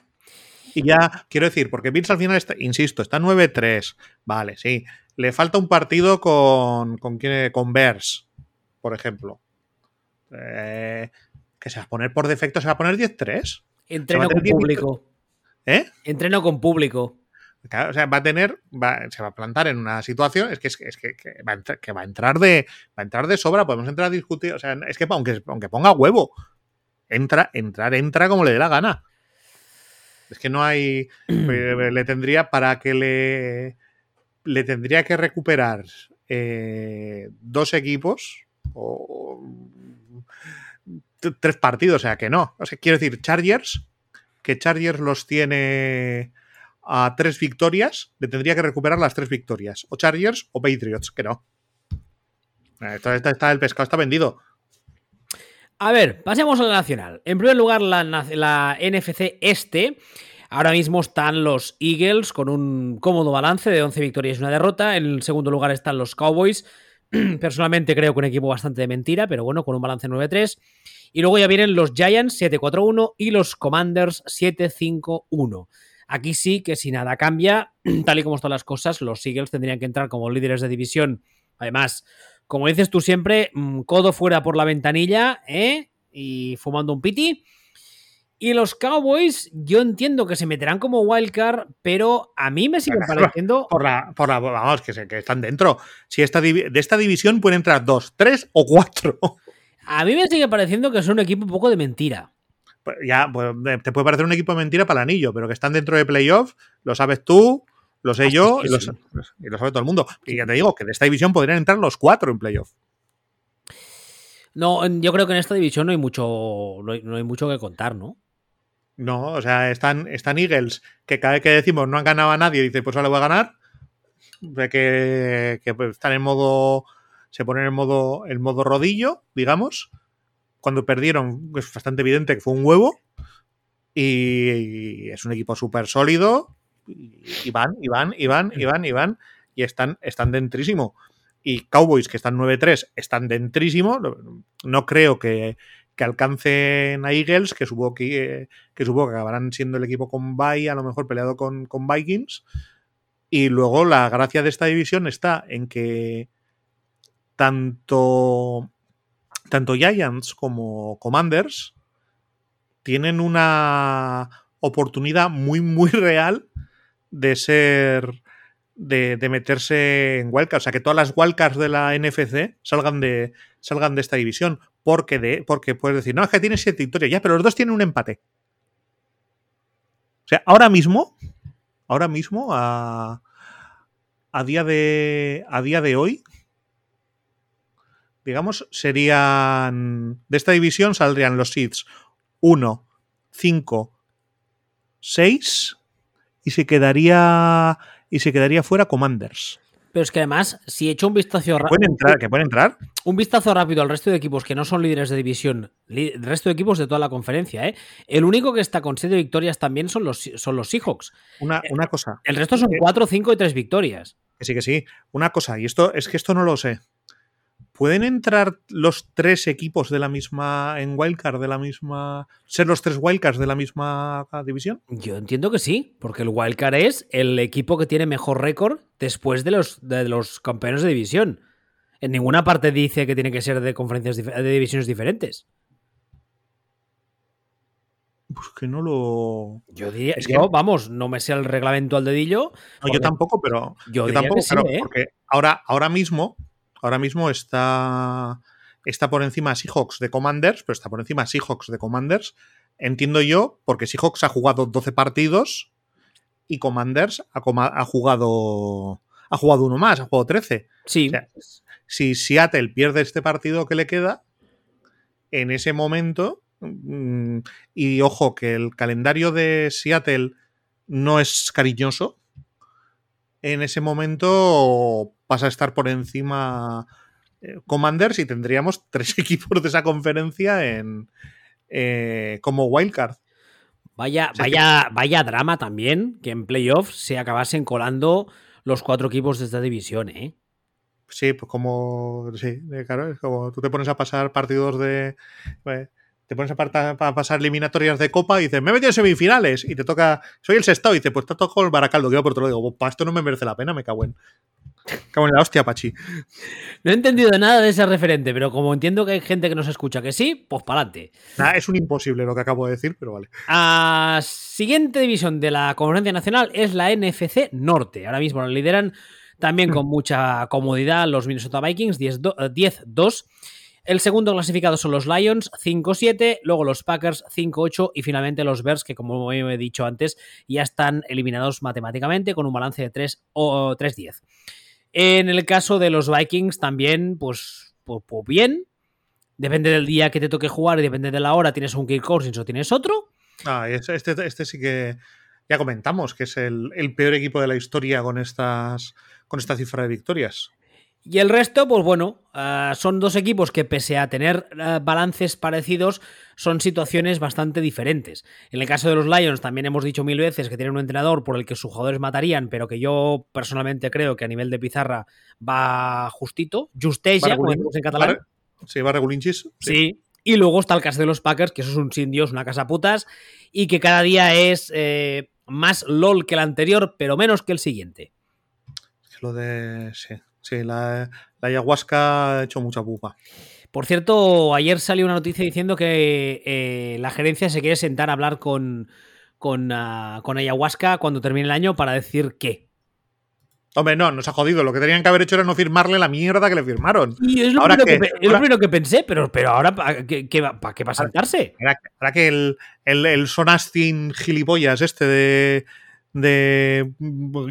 Y ya, quiero decir, porque Bills al final está, insisto, está 9-3. Vale, sí. Le falta un partido con, con, con Bears, por ejemplo. Eh, que se va a poner por defecto, se va a poner 10-3. Entreno con público. ¿Eh? Entreno con público. o sea, va a tener, se va a plantar en una situación, es que, es que, va, a entrar, de, va a entrar de sobra, podemos entrar a discutir, o sea, es que aunque, aunque ponga huevo, entra, entrar, entra como le dé la gana. Es que no hay. pues, le tendría para que le. Le tendría que recuperar eh, dos equipos o tres partidos, o sea que no. O sea, quiero decir, Chargers, que Chargers los tiene a tres victorias, le tendría que recuperar las tres victorias. O Chargers o Patriots, que no. Eh, está, el pescado está vendido. A ver, pasemos a la nacional. En primer lugar, la, la NFC Este. Ahora mismo están los Eagles con un cómodo balance de 11 victorias y una derrota. En el segundo lugar están los Cowboys. Personalmente creo que un equipo bastante de mentira, pero bueno, con un balance 9-3. Y luego ya vienen los Giants 7-4-1 y los Commanders 7-5-1. Aquí sí que si nada cambia, tal y como están las cosas, los Eagles tendrían que entrar como líderes de división. Además, como dices tú siempre, mm, codo fuera por la ventanilla, ¿eh? Y fumando un piti. Y los Cowboys, yo entiendo que se meterán como wildcard, pero a mí me siguen pareciendo. Por la, por la, vamos, que, se- que están dentro. Si esta de esta división pueden entrar dos, tres o cuatro. A mí me sigue pareciendo que son un equipo un poco de mentira. Pues ya, pues, te puede parecer un equipo de mentira para el anillo, pero que están dentro de playoff, lo sabes tú, lo sé Ah, yo y, lo, sí. sa- y lo sabe todo el mundo. Y ya te digo que de esta división podrían entrar los cuatro en playoff. No, yo creo que en esta división no hay mucho, no hay, no hay mucho que contar, ¿no? No, o sea, están, están Eagles, que cada vez que decimos no han ganado a nadie, dice, pues ahora voy a ganar. Que, que, pues, están en modo. Se ponen en modo, en modo rodillo, digamos. Cuando perdieron, es bastante evidente que fue un huevo. Y, es un equipo súper sólido. Y, y van, y van, y van, y van, y van. Y están, están dentrísimo. Y Cowboys, que están 9-3, están dentrísimo. No creo que, que alcancen a Eagles, que supongo que, que supongo que acabarán siendo el equipo con Bay, a lo mejor peleado con, con Vikings. Y luego la gracia de esta división está en que tanto, tanto Giants como Commanders tienen una oportunidad muy, muy real de ser. De, de meterse en wildcard. O sea, que todas las wildcards de la NFC salgan de, salgan de esta división. Porque, de, porque puedes decir, no, es que tiene siete victorias. Ya, pero los dos tienen un empate. O sea, ahora mismo, ahora mismo, a, a día de. A día de hoy. Digamos, serían. De esta división saldrían los seeds 1, 5, 6. Y se quedaría. Y se quedaría fuera Commanders. Pero es que además, si echo un vistazo, ra- ¿Pueden entrar? ¿Que pueden entrar? un vistazo rápido al resto de equipos que no son líderes de división, el resto de equipos de toda la conferencia, ¿eh? el único que está con siete victorias también son los, son los Seahawks. Una, una cosa. El resto son Eh, cuatro, cinco y tres victorias. Que sí, que sí. Una cosa, y esto es que esto no lo sé. ¿Pueden entrar los tres equipos de la misma. en Wildcard de la misma. ser los tres Wildcards de la misma división? Yo entiendo que sí, porque el Wildcard es el equipo que tiene mejor récord después de los, de los campeones de división. En ninguna parte dice que tiene que ser de conferencias de divisiones diferentes. Pues que no lo. Yo diría, Es que- yo, vamos, no me sé el reglamento al dedillo. No, yo tampoco, pero. Yo, tampoco, sí. ¿eh? Porque ahora, ahora mismo. Ahora mismo está. Está por encima Seahawks de Commanders, pero está por encima Seahawks de Commanders. Entiendo yo, porque Seahawks ha jugado 12 partidos y Commanders ha, jugado. Ha jugado uno más, ha jugado 13. Sí, O sea, si Seattle pierde este partido que le queda, en ese momento, mm, y ojo que el calendario de Seattle no es cariñoso, en ese momento pasa a estar por encima eh, Commanders y tendríamos tres equipos de esa conferencia en eh, como wildcard. Vaya, sea, vaya, vaya drama también que en playoffs se acabasen colando los cuatro equipos de esta división, ¿eh? Sí, pues como. Sí, eh, claro, es como tú te pones a pasar partidos de. Te pones a, parta- a pasar eliminatorias de Copa y dices, me he metido en semifinales y te toca. Soy el sexto y dices, pues te toco el Baracaldo, que yo por otro lado digo, pues para esto no me merece la pena, me cago en. Cago en la hostia, Pachi. No he entendido nada de ese referente, pero como entiendo que hay gente que nos escucha que sí, pues para adelante. Es un imposible lo que acabo de decir, pero vale. A siguiente división de la Conferencia Nacional es la NFC Norte. Ahora mismo la lideran también con mucha comodidad los Minnesota Vikings, 10-2. El segundo clasificado son los Lions, 5-7, luego los Packers, 5-8 y finalmente los Bears, que como he dicho antes, ya están eliminados matemáticamente con un balance de 3 o 3-10. En el caso de los Vikings también, pues, pues, pues, bien. Depende del día que te toque jugar y depende de la hora, tienes un kick course o tienes otro. Ah, este, este, sí que ya comentamos que es el, el, peor equipo de la historia con estas con esta cifra de victorias. Y el resto, pues bueno, uh, son dos equipos que pese a tener uh, balances parecidos, son situaciones bastante diferentes. En el caso de los Lions también hemos dicho mil veces que tienen un entrenador por el que sus jugadores matarían, pero que yo personalmente creo que a nivel de pizarra va justito, justeja, como decimos en catalán. Sí, va regulinchis. Sí. sí. Y luego está el caso de los Packers, que eso es un sin Dios, una casa putas, y que cada día es eh, más LOL que el anterior, pero menos que el siguiente. Lo de... Sí. Sí, la, la, ayahuasca ha hecho mucha pupa. Por cierto, ayer salió una noticia diciendo que eh, la gerencia se quiere sentar a hablar con, con, uh, con ayahuasca cuando termine el año para decir qué. Hombre, no, nos ha jodido. Lo que tenían que haber hecho era no firmarle la mierda que le firmaron. Y es lo, ahora primero, que, que, es lo primero que pensé, pero, pero ahora, ¿para qué, ¿para qué va a saltarse? Ahora, ahora que el, el, el Sonastin gilipollas este de, de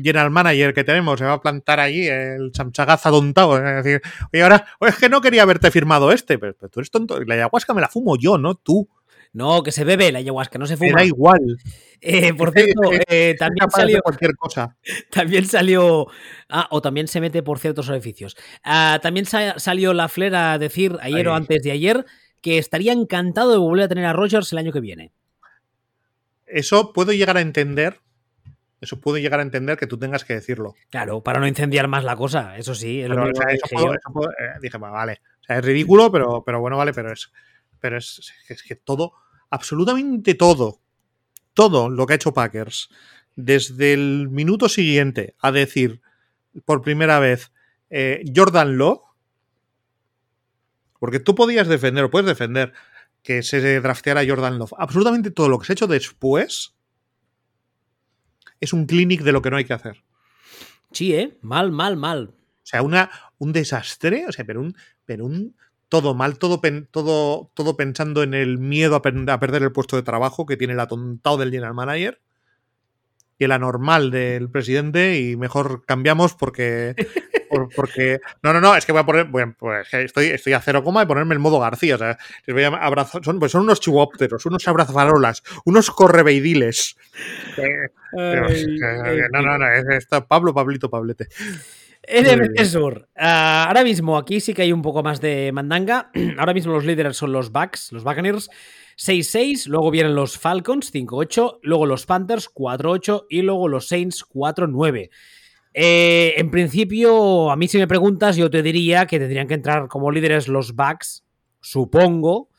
general manager que tenemos se va a plantar allí el chamchagaza dontado es decir oye ahora es que no quería haberte firmado este pero, pero, tú eres tonto la ayahuasca me la fumo yo no tú no que se bebe la ayahuasca no se fuma. Me da igual. Eh, por cierto eh, también salió cualquier cosa. también salió ah, o también se mete por ciertos orificios. Ah, también sa salió la flera a decir ayer Ahí. o antes de ayer que estaría encantado de volver a tener a Rogers el año que viene. Eso puedo llegar a entender eso puedo llegar a entender que tú tengas que decirlo. Claro, para no incendiar más la cosa, eso sí. Es pero, lo o sea, eso puedo, eso puedo, eh, dije, bueno, vale. O sea, es ridículo, pero, pero bueno, vale, pero es. Pero es, es que todo, absolutamente todo, todo lo que ha hecho Packers, desde el minuto siguiente a decir por primera vez eh, Jordan Love, porque tú podías defender, o puedes defender que se drafteara Jordan Love. Absolutamente todo lo que se ha hecho después es un clinic de lo que no hay que hacer. Sí, ¿eh? Mal, mal, mal. O sea, una, un desastre, o sea, pero un, pero un todo mal, todo, pen, todo, todo pensando en el miedo a, a, perder el puesto de trabajo que tiene el atontado del general manager y el anormal del presidente y mejor cambiamos porque por, porque no no no es que voy a poner bueno, pues estoy estoy a cero coma de ponerme el modo García o sea les voy a abrazar son pues son unos chihuópteros unos abrazarolas unos correveidiles eh, Ay, no, no, no, es esto, Pablo, Pablito, Pablete. NFC Sur. Uh, ahora mismo aquí sí que hay un poco más de mandanga. ahora mismo los líderes son los Bucks, los Buccaneers, 6-6. Luego vienen los Falcons, 5-8. Luego los Panthers, 4-8. Y luego los Saints, 4-9. Eh, en principio, a mí si me preguntas, yo te diría que tendrían que entrar como líderes los Bucks, supongo.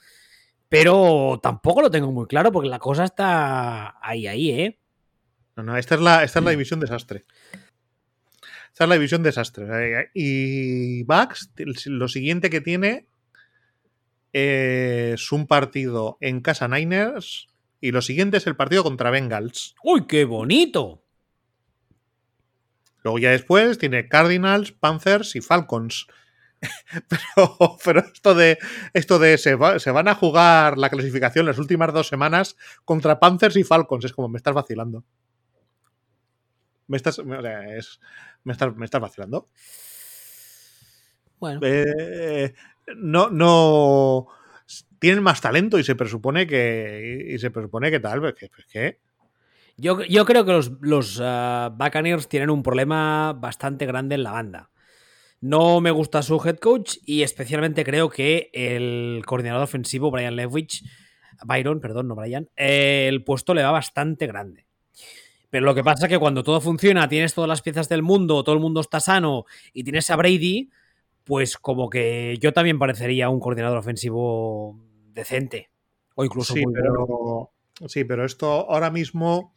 Pero tampoco lo tengo muy claro porque la cosa está ahí, ahí, ¿eh? No, no, esta es la, esta es la división desastre. Esta es la división desastre. Y Bucks, lo siguiente que tiene es un partido en casa Niners y lo siguiente es el partido contra Bengals. ¡Uy, qué bonito! Luego ya después tiene Cardinals, Panthers y Falcons. Pero, pero, esto de esto de se, va, se, van a jugar la clasificación las últimas dos semanas contra Panthers y Falcons. Es como me estás vacilando. Me estás. O sea, es, me, estás, me estás vacilando. Bueno. Eh, no, no. Tienen más talento y se presupone que. Y se presupone que tal. Pues pues que yo, yo, creo que los, los uh, Buccaneers tienen un problema bastante grande en la banda. No me gusta su head coach y especialmente creo que el coordinador ofensivo, Brian Lewich, Byron, perdón, no Brian, eh, el puesto le va bastante grande. Pero lo que pasa es que cuando todo funciona, tienes todas las piezas del mundo, todo el mundo está sano y tienes a Brady, pues como que yo también parecería un coordinador ofensivo decente. O incluso sí, pero, bueno. Sí, pero esto ahora mismo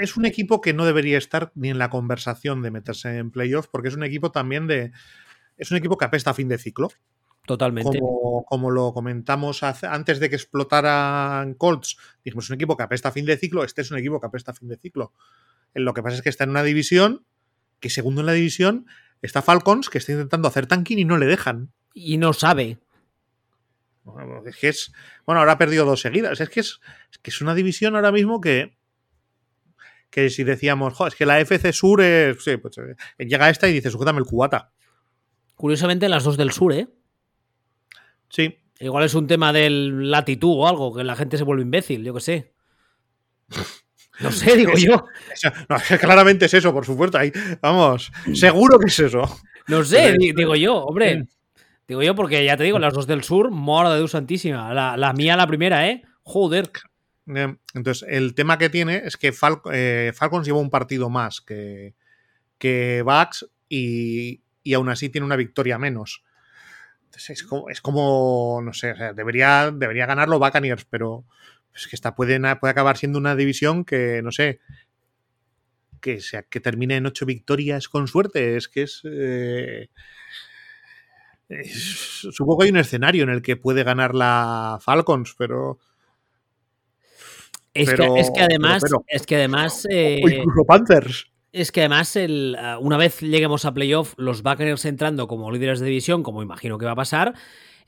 es un equipo que no debería estar ni en la conversación de meterse en playoffs, porque es un equipo también de. Es un equipo que apesta a fin de ciclo. Totalmente. Como, como lo comentamos hace, antes de que explotaran Colts, dijimos un equipo que apesta a fin de ciclo, este es un equipo que apesta a fin de ciclo. Lo que pasa es que está en una división que, segundo en la división, está Falcons que está intentando hacer tanking y no le dejan. Y no sabe. Es que es. Bueno, ahora ha perdido dos seguidas. Es que es, es que es una división ahora mismo que. Que si decíamos, jo, es que la FC Sur es. Sí, pues, eh, llega esta y dice, sujétame el cubata. Curiosamente, las dos del sur, ¿eh? Sí. Igual es un tema del latitud o algo, que la gente se vuelve imbécil, yo qué sé. No sé, digo yo. No, claramente es eso, por supuesto. Ahí, vamos, seguro que es eso. No sé, digo yo, hombre. Mm. Digo yo porque ya te digo, las dos del sur, mora de Dios santísima. La, la mía, la primera, ¿eh? Joder. Eh, Entonces, el tema que tiene es que Fal- eh, Falcons lleva un partido más que, que Bucks y, y aún así tiene una victoria menos. Entonces, es como, es como, no sé, o sea, debería, debería ganarlo Buccaneers, pero es que esta puede, acabar siendo una división que, no sé, que, sea, que termine en ocho victorias con suerte. Es que es... eh, es- supongo que hay un escenario en el que puede ganar la Falcons, pero... Es, Pero- que, es que además, pero- pero- es que además, eh, o incluso Panthers. es que además, el, uh, una vez lleguemos a playoff, los Buccaneers entrando como líderes de división, como imagino que va a pasar,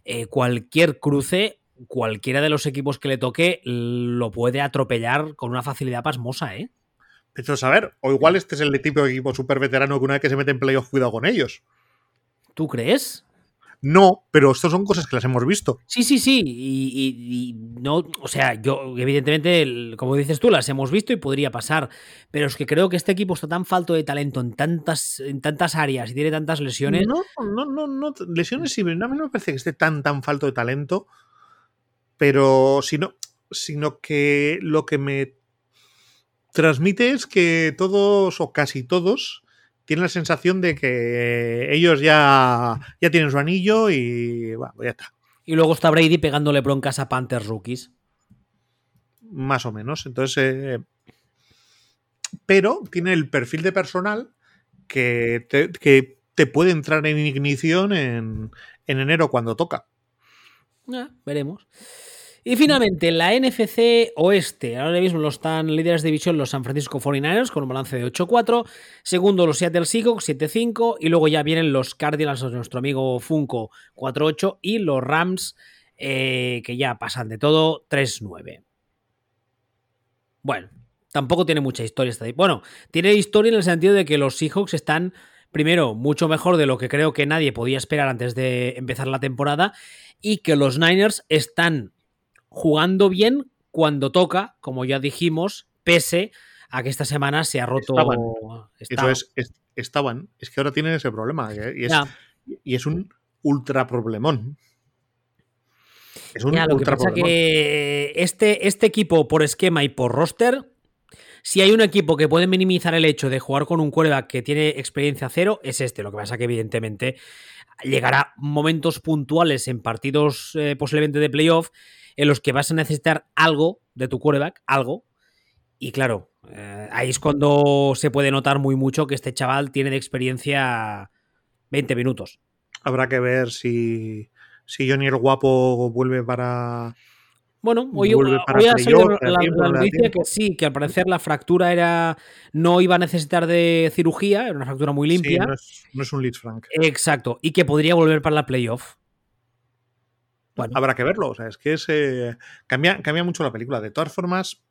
eh, cualquier cruce, cualquiera de los equipos que le toque, lo puede atropellar con una facilidad pasmosa, ¿eh? Pero a saber, o igual este es el tipo de equipo súper veterano que una vez que se mete en playoff, cuidado con ellos. ¿Tú crees? No, pero estas son cosas que las hemos visto. Sí, sí, sí. Y, y- y no, o sea, yo, evidentemente, el- como dices tú, las hemos visto y podría pasar. Pero es que creo que este equipo está tan falto de talento en tantas, en tantas áreas y tiene tantas lesiones. No, no, no, no. Lesiones sí, a mí no me parece que esté tan, tan falto de talento. Pero sino, sino que lo que me transmite es que todos, o casi todos, tienen la sensación de que ellos ya, ya tienen su anillo y bueno, ya está. Y luego está Brady pegándole broncas a Panthers rookies. más o menos. Entonces, eh, pero tiene el perfil de personal que te, que te puede entrar en ignición en, en enero cuando toca. Ah, veremos. Y finalmente, la NFC Oeste. Ahora mismo lo están líderes de división los San Francisco 49ers con un balance de 8-4. Segundo, los Seattle Seahawks 7-5. Y luego ya vienen los Cardinals nuestro amigo Funko 4-8. Y los Rams, eh, que ya pasan de todo, 3-9. Bueno, tampoco tiene mucha historia esta. Bueno, tiene historia en el sentido de que los Seahawks están, primero, mucho mejor de lo que creo que nadie podía esperar antes de empezar la temporada. Y que los Niners están jugando bien cuando toca, como ya dijimos, pese a que esta semana se ha roto. Estaban. Estaba. Eso es, es- estaban. Es que ahora tienen ese problema. ¿eh? Y es, Ya, y es un ultra problemón. Es un ya, lo que ultra pasa problemón. que este, este equipo por esquema y por roster, si hay un equipo que puede minimizar el hecho de jugar con un quarterback que tiene experiencia cero, es este. Lo que pasa que evidentemente llegará momentos puntuales en partidos eh, posiblemente de playoff en los que vas a necesitar algo de tu quarterback, algo. Y claro, eh, ahí es cuando se puede notar muy mucho que este chaval tiene de experiencia 20 minutos. Habrá que ver si, si Johnny el Guapo vuelve para. Bueno, hoy, hoy ha salido la, la noticia que sí, que al parecer la fractura era no iba a necesitar de cirugía, era una fractura muy limpia. Sí, no, es, no es un Leeds Frank. Exacto, y que podría volver para la playoff. Bueno, Habrá que verlo. O sea, es que es, eh, cambia, cambia mucho la película. De todas formas,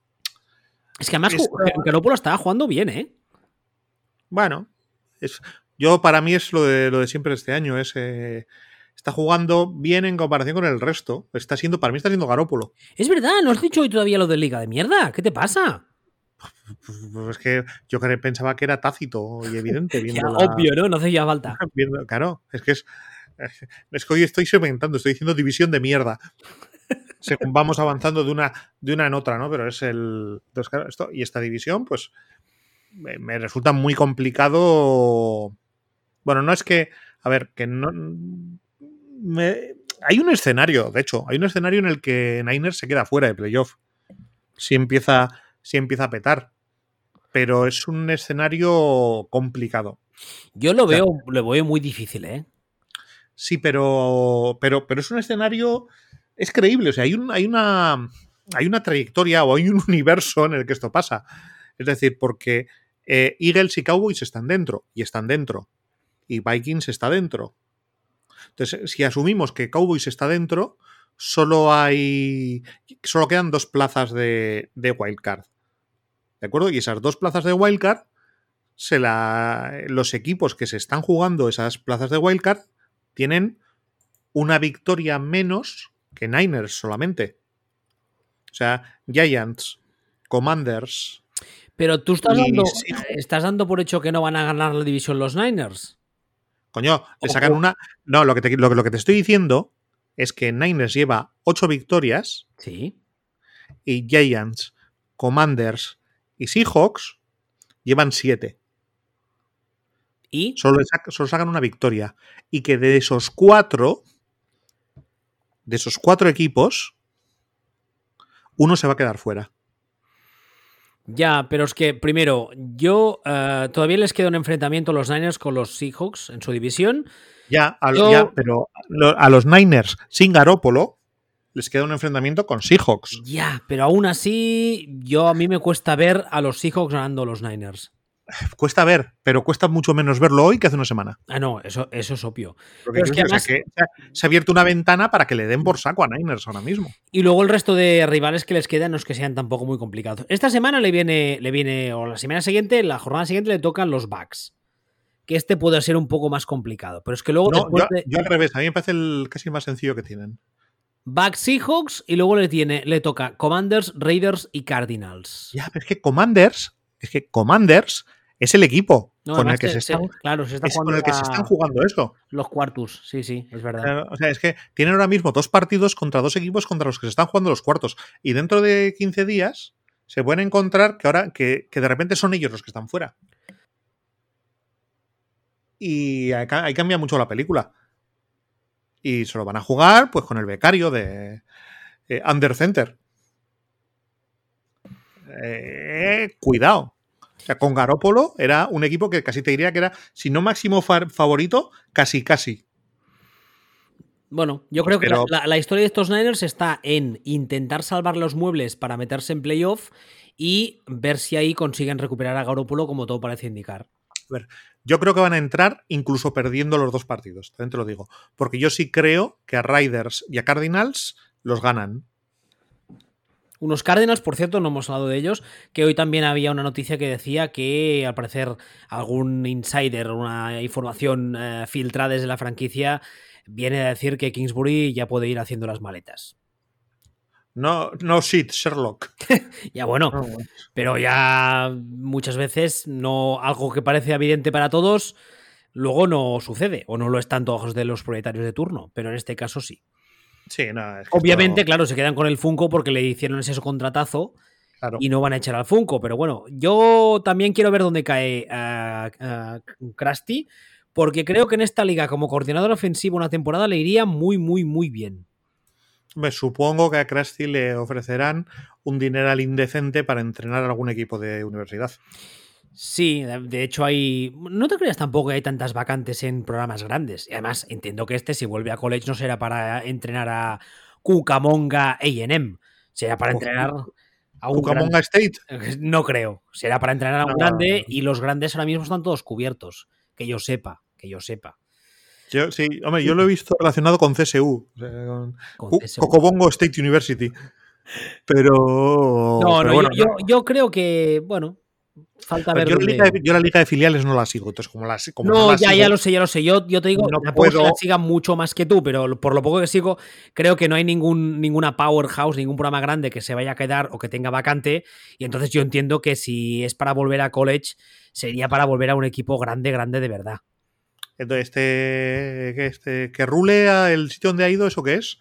es que además esta- Garoppolo estaba jugando bien, ¿eh? bueno, es, yo para mí es lo de, lo de siempre este año. Es, eh, está jugando bien en comparación con el resto. Está siendo, para mí está siendo Garópolo. Es verdad, no has dicho hoy todavía lo de Liga de mierda. ¿Qué te pasa? Pues es que yo pensaba que era tácito y evidente. Viendo Ya, la- Obvio, ¿no? No hacía falta. viendo- claro, es que es. Es que hoy estoy segmentando, estoy diciendo división de mierda. Según vamos avanzando de una, de una en otra, ¿no? Pero es el. entonces, claro, esto, y esta división, pues. Me, me resulta muy complicado. Bueno, no es que. A ver, que no. me- hay un escenario, de hecho, hay un escenario en el que Niners se queda fuera de playoff. Si empieza, si empieza a petar. Pero es un escenario complicado. Yo lo O sea- veo, lo veo muy difícil, ¿eh? Sí, pero, pero, pero es un escenario. Es creíble. O sea, hay, un, hay, una, hay una trayectoria o hay un universo en el que esto pasa. Es decir, porque eh, Eagles y Cowboys están dentro y están dentro. y Vikings está dentro. Entonces, si asumimos que Cowboys está dentro, solo hay. Solo quedan dos plazas de, de wildcard. ¿De acuerdo? Y esas dos plazas de wildcard, se la, los equipos que se están jugando esas plazas de wildcard tienen una victoria menos que Niners solamente. O sea, Giants, Commanders. Pero tú estás dando, estás dando por hecho que no van a ganar la división los Niners. Coño, le sacan Ojo. una. No, lo que, te, lo que te estoy diciendo es que Niners lleva ocho victorias Sí. y Giants, Commanders y Seahawks llevan siete. Y Solo, le sac- solo sacan una victoria. Y que de esos cuatro, de esos cuatro equipos, uno se va a quedar fuera. ya, pero es que primero, yo eh, todavía les queda un enfrentamiento a los Niners con los Seahawks en su división. Ya, a lo- Yo- ya, pero a los Niners sin Garópolo les queda un enfrentamiento con Seahawks. Ya, pero aún así, yo a mí me cuesta ver a los Seahawks ganando a los Niners. Cuesta ver, pero cuesta mucho menos verlo hoy que hace una semana. Ah, no, eso, eso es obvio. Porque Pero es que o sea, además- que se ha- abierto una ventana para que le den por saco a Niners ahora mismo. Y luego el resto de rivales que les quedan no es que sean tampoco muy complicados. Esta semana le viene, le viene, o la semana siguiente, la jornada siguiente le tocan los Bucks. Que este puede ser un poco más complicado. Pero es que luego No, yo, de yo al revés, a mí me parece el casi más sencillo que tienen. Bucks Seahawks y luego le tiene, le toca Commanders, Raiders y Cardinals. Ya, pero es que Commanders, es que Commanders es el equipo No, con el que se- se están, claro, se está es jugando con el que se la- están jugando eso. los cuartos. Sí, sí, es verdad. Claro, O sea, es que tienen ahora mismo dos partidos contra dos equipos contra los que se están jugando los cuartos. Y dentro de 15 días se pueden encontrar que ahora que, que de repente son ellos los que están fuera. Y ahí cambia mucho la película. Y se lo van a jugar pues con el becario de eh, Under Center. Eh, cuidado. O sea, con Garópolo era un equipo que casi te diría que era, si no máximo fa- favorito, casi casi. Bueno, yo creo que Pero- la, la- historia de estos Niners está en intentar salvar los muebles para meterse en playoff y ver si ahí consiguen recuperar a Garoppolo como todo parece indicar. Yo creo que van a entrar incluso perdiendo los dos partidos, también te lo digo. Porque yo sí creo que a Riders y a Cardinals los ganan. Unos Cardinals, por cierto, no hemos hablado de ellos, que hoy también había una noticia que decía que al parecer algún insider, una información eh, filtrada desde la franquicia, viene a decir que Kingsbury ya puede ir haciendo las maletas. No, no shit, Sherlock. Ya bueno, pero ya muchas veces no algo que parece evidente para todos luego no sucede o no lo es tanto a ojos de los propietarios de turno, pero en este caso sí. Sí, no, es que Obviamente, claro, se quedan con el Funko porque le hicieron ese contratazo claro. y no van a echar al Funko, pero bueno, yo también quiero ver dónde cae ah, ah, Krusty porque creo que en esta liga como coordinador ofensivo una temporada le iría muy muy muy bien. Me supongo que a Krusty le ofrecerán un dineral indecente para entrenar a algún equipo de universidad. Sí, de hecho hay. No te creas tampoco que hay tantas vacantes en programas grandes. Y además, entiendo que este, si vuelve a college, no será para entrenar a Cucamonga AM. Será para entrenar a un Cucamonga State. No creo. Será para entrenar a un grande y los grandes ahora mismo están todos cubiertos. Que yo sepa, que yo sepa. Yo, sí, hombre, yo lo he visto relacionado con CSU, con Con Cu- CSU. Cocobongo State University. Pero. No, pero no, bueno, yo, yo- yo creo que, bueno, falta ver, yo, la liga de, yo la liga de filiales no la sigo, entonces como la, como No, la ya, sigo, ya lo sé, ya lo sé. Yo, yo te digo, No tampoco puedo- la siga mucho más que tú, pero por lo poco que sigo, creo que no hay ningún, ninguna powerhouse, ningún programa grande que se vaya a quedar o que tenga vacante. Y entonces yo entiendo que si es para volver a college, sería para volver a un equipo grande, grande de verdad. Entonces, este, que, este, que rule a el sitio donde ha ido, ¿eso qué es?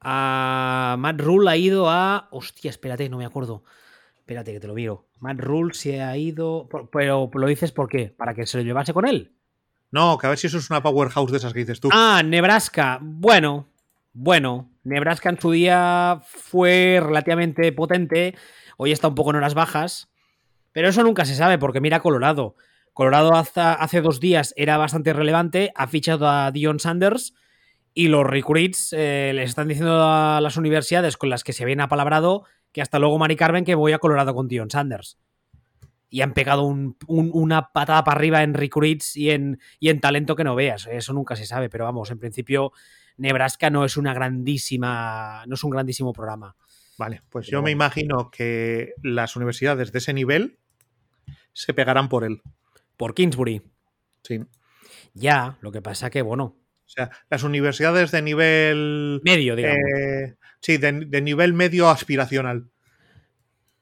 A Matt Rule ha ido a. Hostia, espérate, no me acuerdo. Espérate que te lo miro. Matt Rule se ha ido. Pero lo dices por qué? ¿Para que se lo llevase con él? No, que a ver si eso es una powerhouse de esas que dices tú. Ah, Nebraska. Bueno, bueno. Nebraska en su día fue relativamente potente. Hoy está un poco en horas bajas. Pero eso nunca se sabe, porque mira Colorado. Colorado hace, hace dos días era bastante relevante. Ha fichado a Dion Sanders. Y los recruits eh, les están diciendo a las universidades con las que se habían apalabrado que hasta luego Mari Carmen que voy a Colorado con Dion Sanders. y han pegado un- un- una patada para arriba en recruits y en, y en talento que no veas. Eso nunca se sabe, pero vamos, en principio Nebraska no es una grandísima, no es un grandísimo programa. Vale, pues Pero yo me imagino que las universidades de ese nivel se pegarán por él. Por Kingsbury. Sí. O Ya, lo que pasa que, bueno, sea, las universidades de nivel. medio, digamos. eh, sí, de, de nivel medio aspiracional.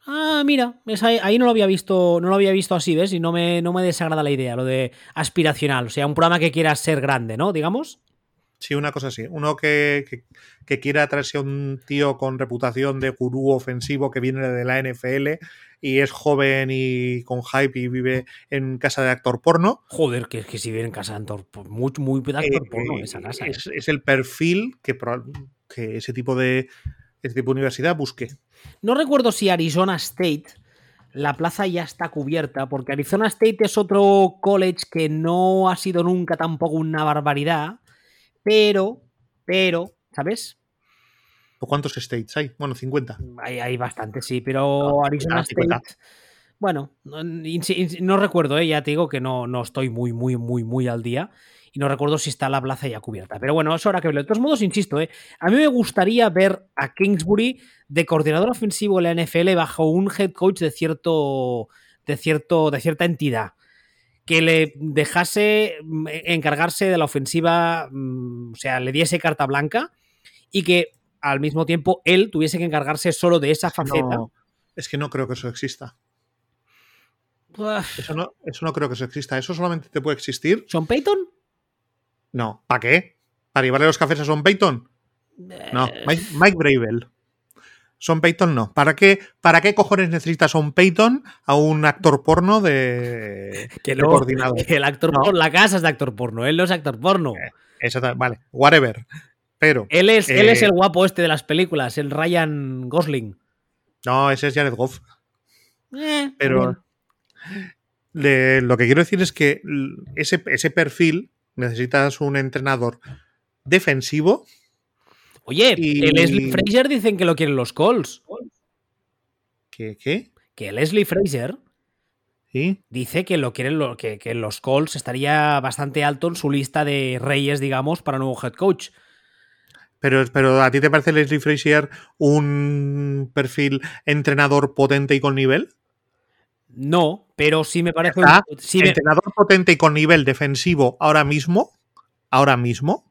Ah, mira, es ahí, ahí no lo había visto, no lo había visto así, ¿ves? Y no me, no me desagrada la idea, lo de aspiracional. O sea, un programa que quiera ser grande, ¿no? Digamos. Sí, una cosa así. Uno que, que, que quiera traerse a un tío con reputación de gurú ofensivo que viene de la NFL y es joven y con hype y vive en casa de actor porno. Joder, que, que si viene en casa de actor, por- muy, muy de actor eh, porno esa casa. ¿eh? es, es el perfil que, que ese tipo de ese tipo de universidad busque. No recuerdo si Arizona State, la plaza ya está cubierta, porque Arizona State es otro college que no ha sido nunca tampoco una barbaridad, pero, pero, ¿sabes? ¿O ¿Cuántos states hay? Bueno, 50. Hay, hay bastante, sí, pero Ah, Arizona ah, 50. State. Bueno, no, no recuerdo, ¿eh? ya te digo que no, no estoy muy, muy, muy, muy al día. Y no recuerdo si está la plaza ya cubierta. Pero bueno, eso habrá que verlo. De todos modos, insisto, ¿eh? a mí me gustaría ver a Kingsbury de coordinador ofensivo en la NFL bajo un head coach de cierto. de cierto. de cierta entidad. Que le dejase mm, encargarse de la ofensiva. mm, O sea, le diese carta blanca. Y que al mismo tiempo él tuviese que encargarse solo de esa faceta. No, es que no creo que eso exista. Uf. Eso no, eso no creo que eso exista. Eso solamente te puede existir. ¿Sean Payton? No. ¿Para qué? ¿Para llevarle los cafés a Son Payton? No. Eh, Mike, Mike Bravel. Son Payton no. ¿Para qué, ¿Para qué cojones necesita Son Payton a un actor porno de, que de no, coordinador? que el actor No. porno, la casa es de actor porno, él no es actor porno. Eh, Eso vale, whatever. Pero, Él es, él eh, es el guapo este de las películas, el Ryan Gosling. no, ese es Jared Goff. Eh, Pero le- lo que quiero decir es que ese, ese perfil necesitas un entrenador defensivo. Oye, y- el Leslie Fraser dicen que lo quieren los Colts. ¿Qué? ¿Qué? Que Leslie Fraser ¿Sí? dice que lo quieren lo, que, que los Colts estaría bastante alto en su lista de reyes, digamos, para nuevo head coach. Pero, pero ¿a ti te parece Leslie Frazier un perfil entrenador potente y con nivel? No, pero sí me parece. Está un- sí me- Entrenador potente y con nivel defensivo ahora mismo. Ahora mismo.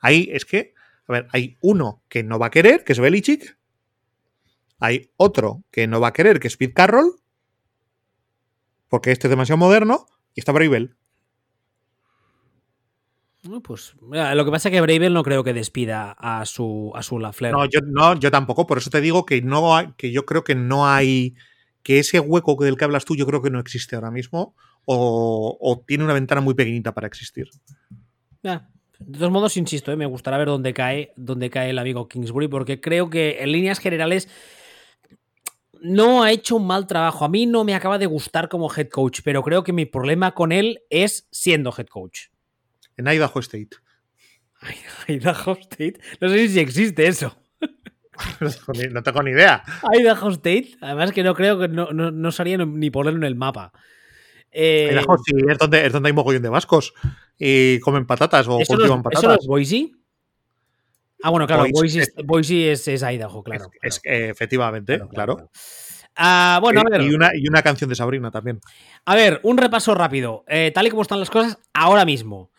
Ahí es que, a ver, hay uno que no va a querer, que es Belichick. Hay otro que no va a querer, que es Pete Carroll. Porque este es demasiado moderno. Y está Bravel. No, pues mira, lo que pasa es que Bravel no creo que despida a su a su Lafleur. No yo, no, yo tampoco. Por eso te digo que no que yo creo que no hay. Que ese hueco del que hablas tú, yo creo que no existe ahora mismo. O, o tiene una ventana muy pequeñita para existir. Ya. De todos modos, insisto, ¿eh? me gustará ver dónde cae, dónde cae el amigo Kingsbury, porque creo que en líneas generales no ha hecho un mal trabajo. A mí no me acaba de gustar como head coach, pero creo que mi problema con él es siendo head coach. En Idaho State. Idaho State. No sé si existe eso. No tengo ni- idea. Idaho State. Además que no creo que no, no, no sabría ni ponerlo en el mapa. Eh, Idaho sí, es donde, es donde hay mogollón de vascos. Y comen patatas o ¿eso, no cultivan es, ¿Eso no patatas. es Boise? Ah, bueno, claro, Boise Boise, es- es, Boise es, es Idaho, claro. Es- claro. eh, efectivamente, claro. Ah, bueno, a Y- ver. y, una, y una canción de Sabrina también. A ver, un repaso rápido. Eh, tal y como están las cosas ahora mismo.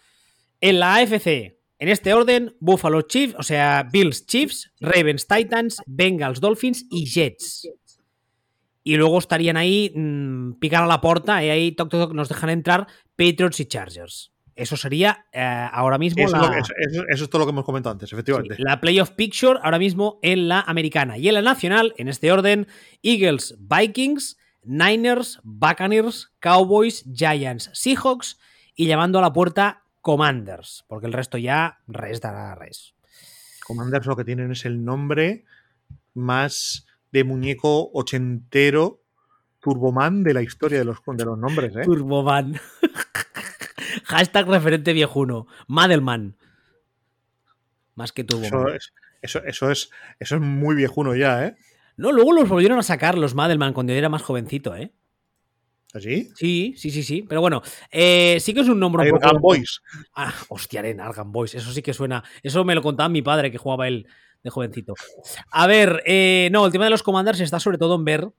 En la AFC, en este orden, Buffalo Chiefs, o sea, Bills Chiefs, Ravens Titans, Bengals Dolphins y Jets. Y luego estarían ahí, mmm, picar a la puerta y ahí toc, toc, toc, nos dejan entrar Patriots y Chargers. Eso sería eh, ahora mismo Eso, la, es eso es todo lo que hemos comentado antes, efectivamente. Sí, la playoff picture ahora mismo en la americana. Y en la nacional, en este orden, Eagles, Vikings, Niners, Buccaneers, Cowboys, Giants, Seahawks y llamando a la puerta Commanders, porque el resto ya res dará res. Commanders lo que tienen es el nombre más de muñeco ochentero Turboman de la historia de los, de los nombres, ¿eh? Turboman. Hashtag referente viejuno. Madelman. Más que Eso Turboman. es, eso, eso, es, eso es muy viejuno ya, ¿eh? No, luego los volvieron a sacar los Madelman cuando yo era más jovencito, ¿eh? ¿Así? Sí, sí, sí, sí. Pero bueno, eh, sí que es un nombre poco. Argan Boys. Ah, hostia, Arena, Argan Boys. Eso sí que suena. Eso me lo contaba mi padre que jugaba él de jovencito. A ver, eh, no, el tema de los commanders está sobre todo en ver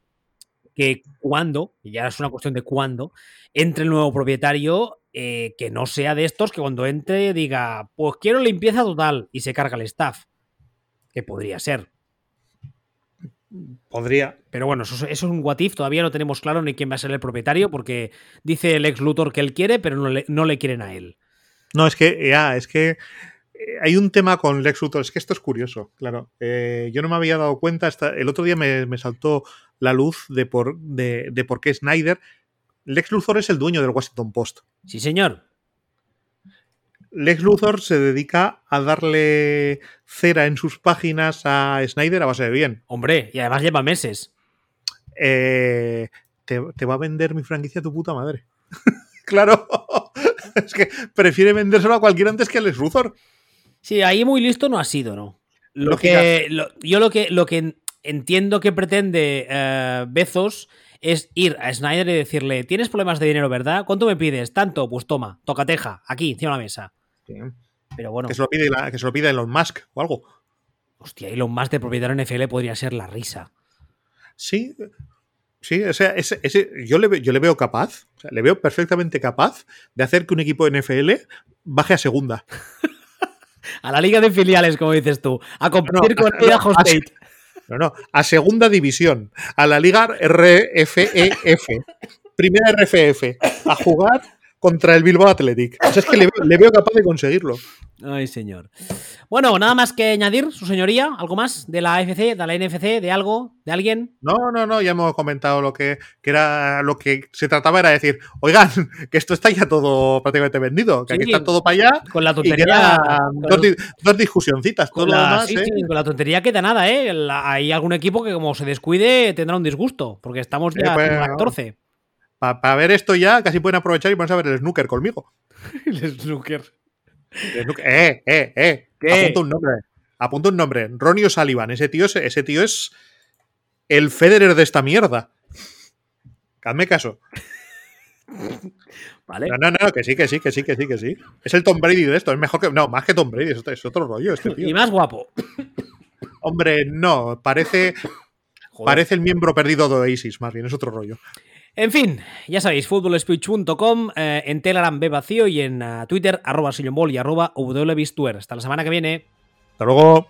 que cuando, y ya es una cuestión de cuándo, entre el nuevo propietario eh, que no sea de estos que cuando entre diga, pues quiero limpieza total y se carga el staff. Que podría ser. Podría. Pero bueno, eso, eso es un what if. Todavía no tenemos claro ni quién va a ser el propietario porque dice el ex Luthor que él quiere, pero no le, no le quieren a él. No, es que, ya, es que eh, hay un tema con Lex Luthor, es que esto es curioso, claro. Eh, yo no me había dado cuenta, hasta el otro día me, me saltó la luz de por, de, de por qué Snyder. Lex Luthor es el dueño del Washington Post. Sí, señor. Lex Luthor se dedica a darle cera en sus páginas a Snyder a base de bien. Hombre, y además lleva meses. Eh, te, te, va a vender mi franquicia tu puta madre. claro. es que prefiere vendérselo a cualquiera antes que a Lex Luthor. Sí, ahí muy listo no ha sido, ¿no? Lo que, lo, yo lo que, lo que entiendo que pretende uh, Bezos es ir a Snyder y decirle, tienes problemas de dinero, ¿verdad? ¿Cuánto me pides? Tanto, pues toma, tocateja, aquí, encima de la mesa. Sí. Pero bueno. Que se, lo pide la, que se lo pida Elon Musk o algo. Hostia, Elon Musk de propietario NFL podría ser la risa. Sí, sí, o sea, ese, ese, yo, le, yo le veo capaz, o sea, le veo perfectamente capaz de hacer que un equipo NFL baje a segunda. a la liga de filiales, como dices tú, a competir no, con Idaho no, State. No, no, a segunda división, a la liga RFEF, primera RFF, a jugar contra el Bilbao Athletic. O sea, es que le, le, veo capaz de conseguirlo. Ay, señor. Bueno, nada más que añadir, su señoría, algo más de la AFC, de la NFC, de algo, de alguien. No, no, no, ya hemos comentado lo que, que era lo que se trataba era decir, oigan, que esto está ya todo prácticamente vendido, que sí, aquí está todo para allá. Con la tontería. Dos, la, dos, discusioncitas, todo la, lo demás. Sí, ¿eh? sí, con la tontería queda nada, ¿eh? La, hay algún equipo que como se descuide tendrá un disgusto, porque estamos ya Eh, pues, en la 14. Para pa ver esto ya, casi pueden aprovechar y van a ver el snooker conmigo. el snooker. El snooker. Eh, eh, eh. ¿Qué? Apunta un nombre. Apunta un nombre. Ronnie O'Sullivan. Ese tío, ese tío es el Federer de esta mierda. Hazme caso. Vale. No, no, no, que sí, que sí, que sí, que sí, que sí. Es el Tom Brady de esto. Es mejor que. No, más que Tom Brady. Es otro, es otro rollo este tío. Y más guapo. Hombre, no. Parece. Joder. Parece el miembro perdido de Oasis, más bien, es otro rollo. En fin, ya sabéis, futbolspeech.com, eh, en Telegram B vacío y en uh, Twitter, arroba sillonball y arroba. Hasta la semana que viene. Hasta luego.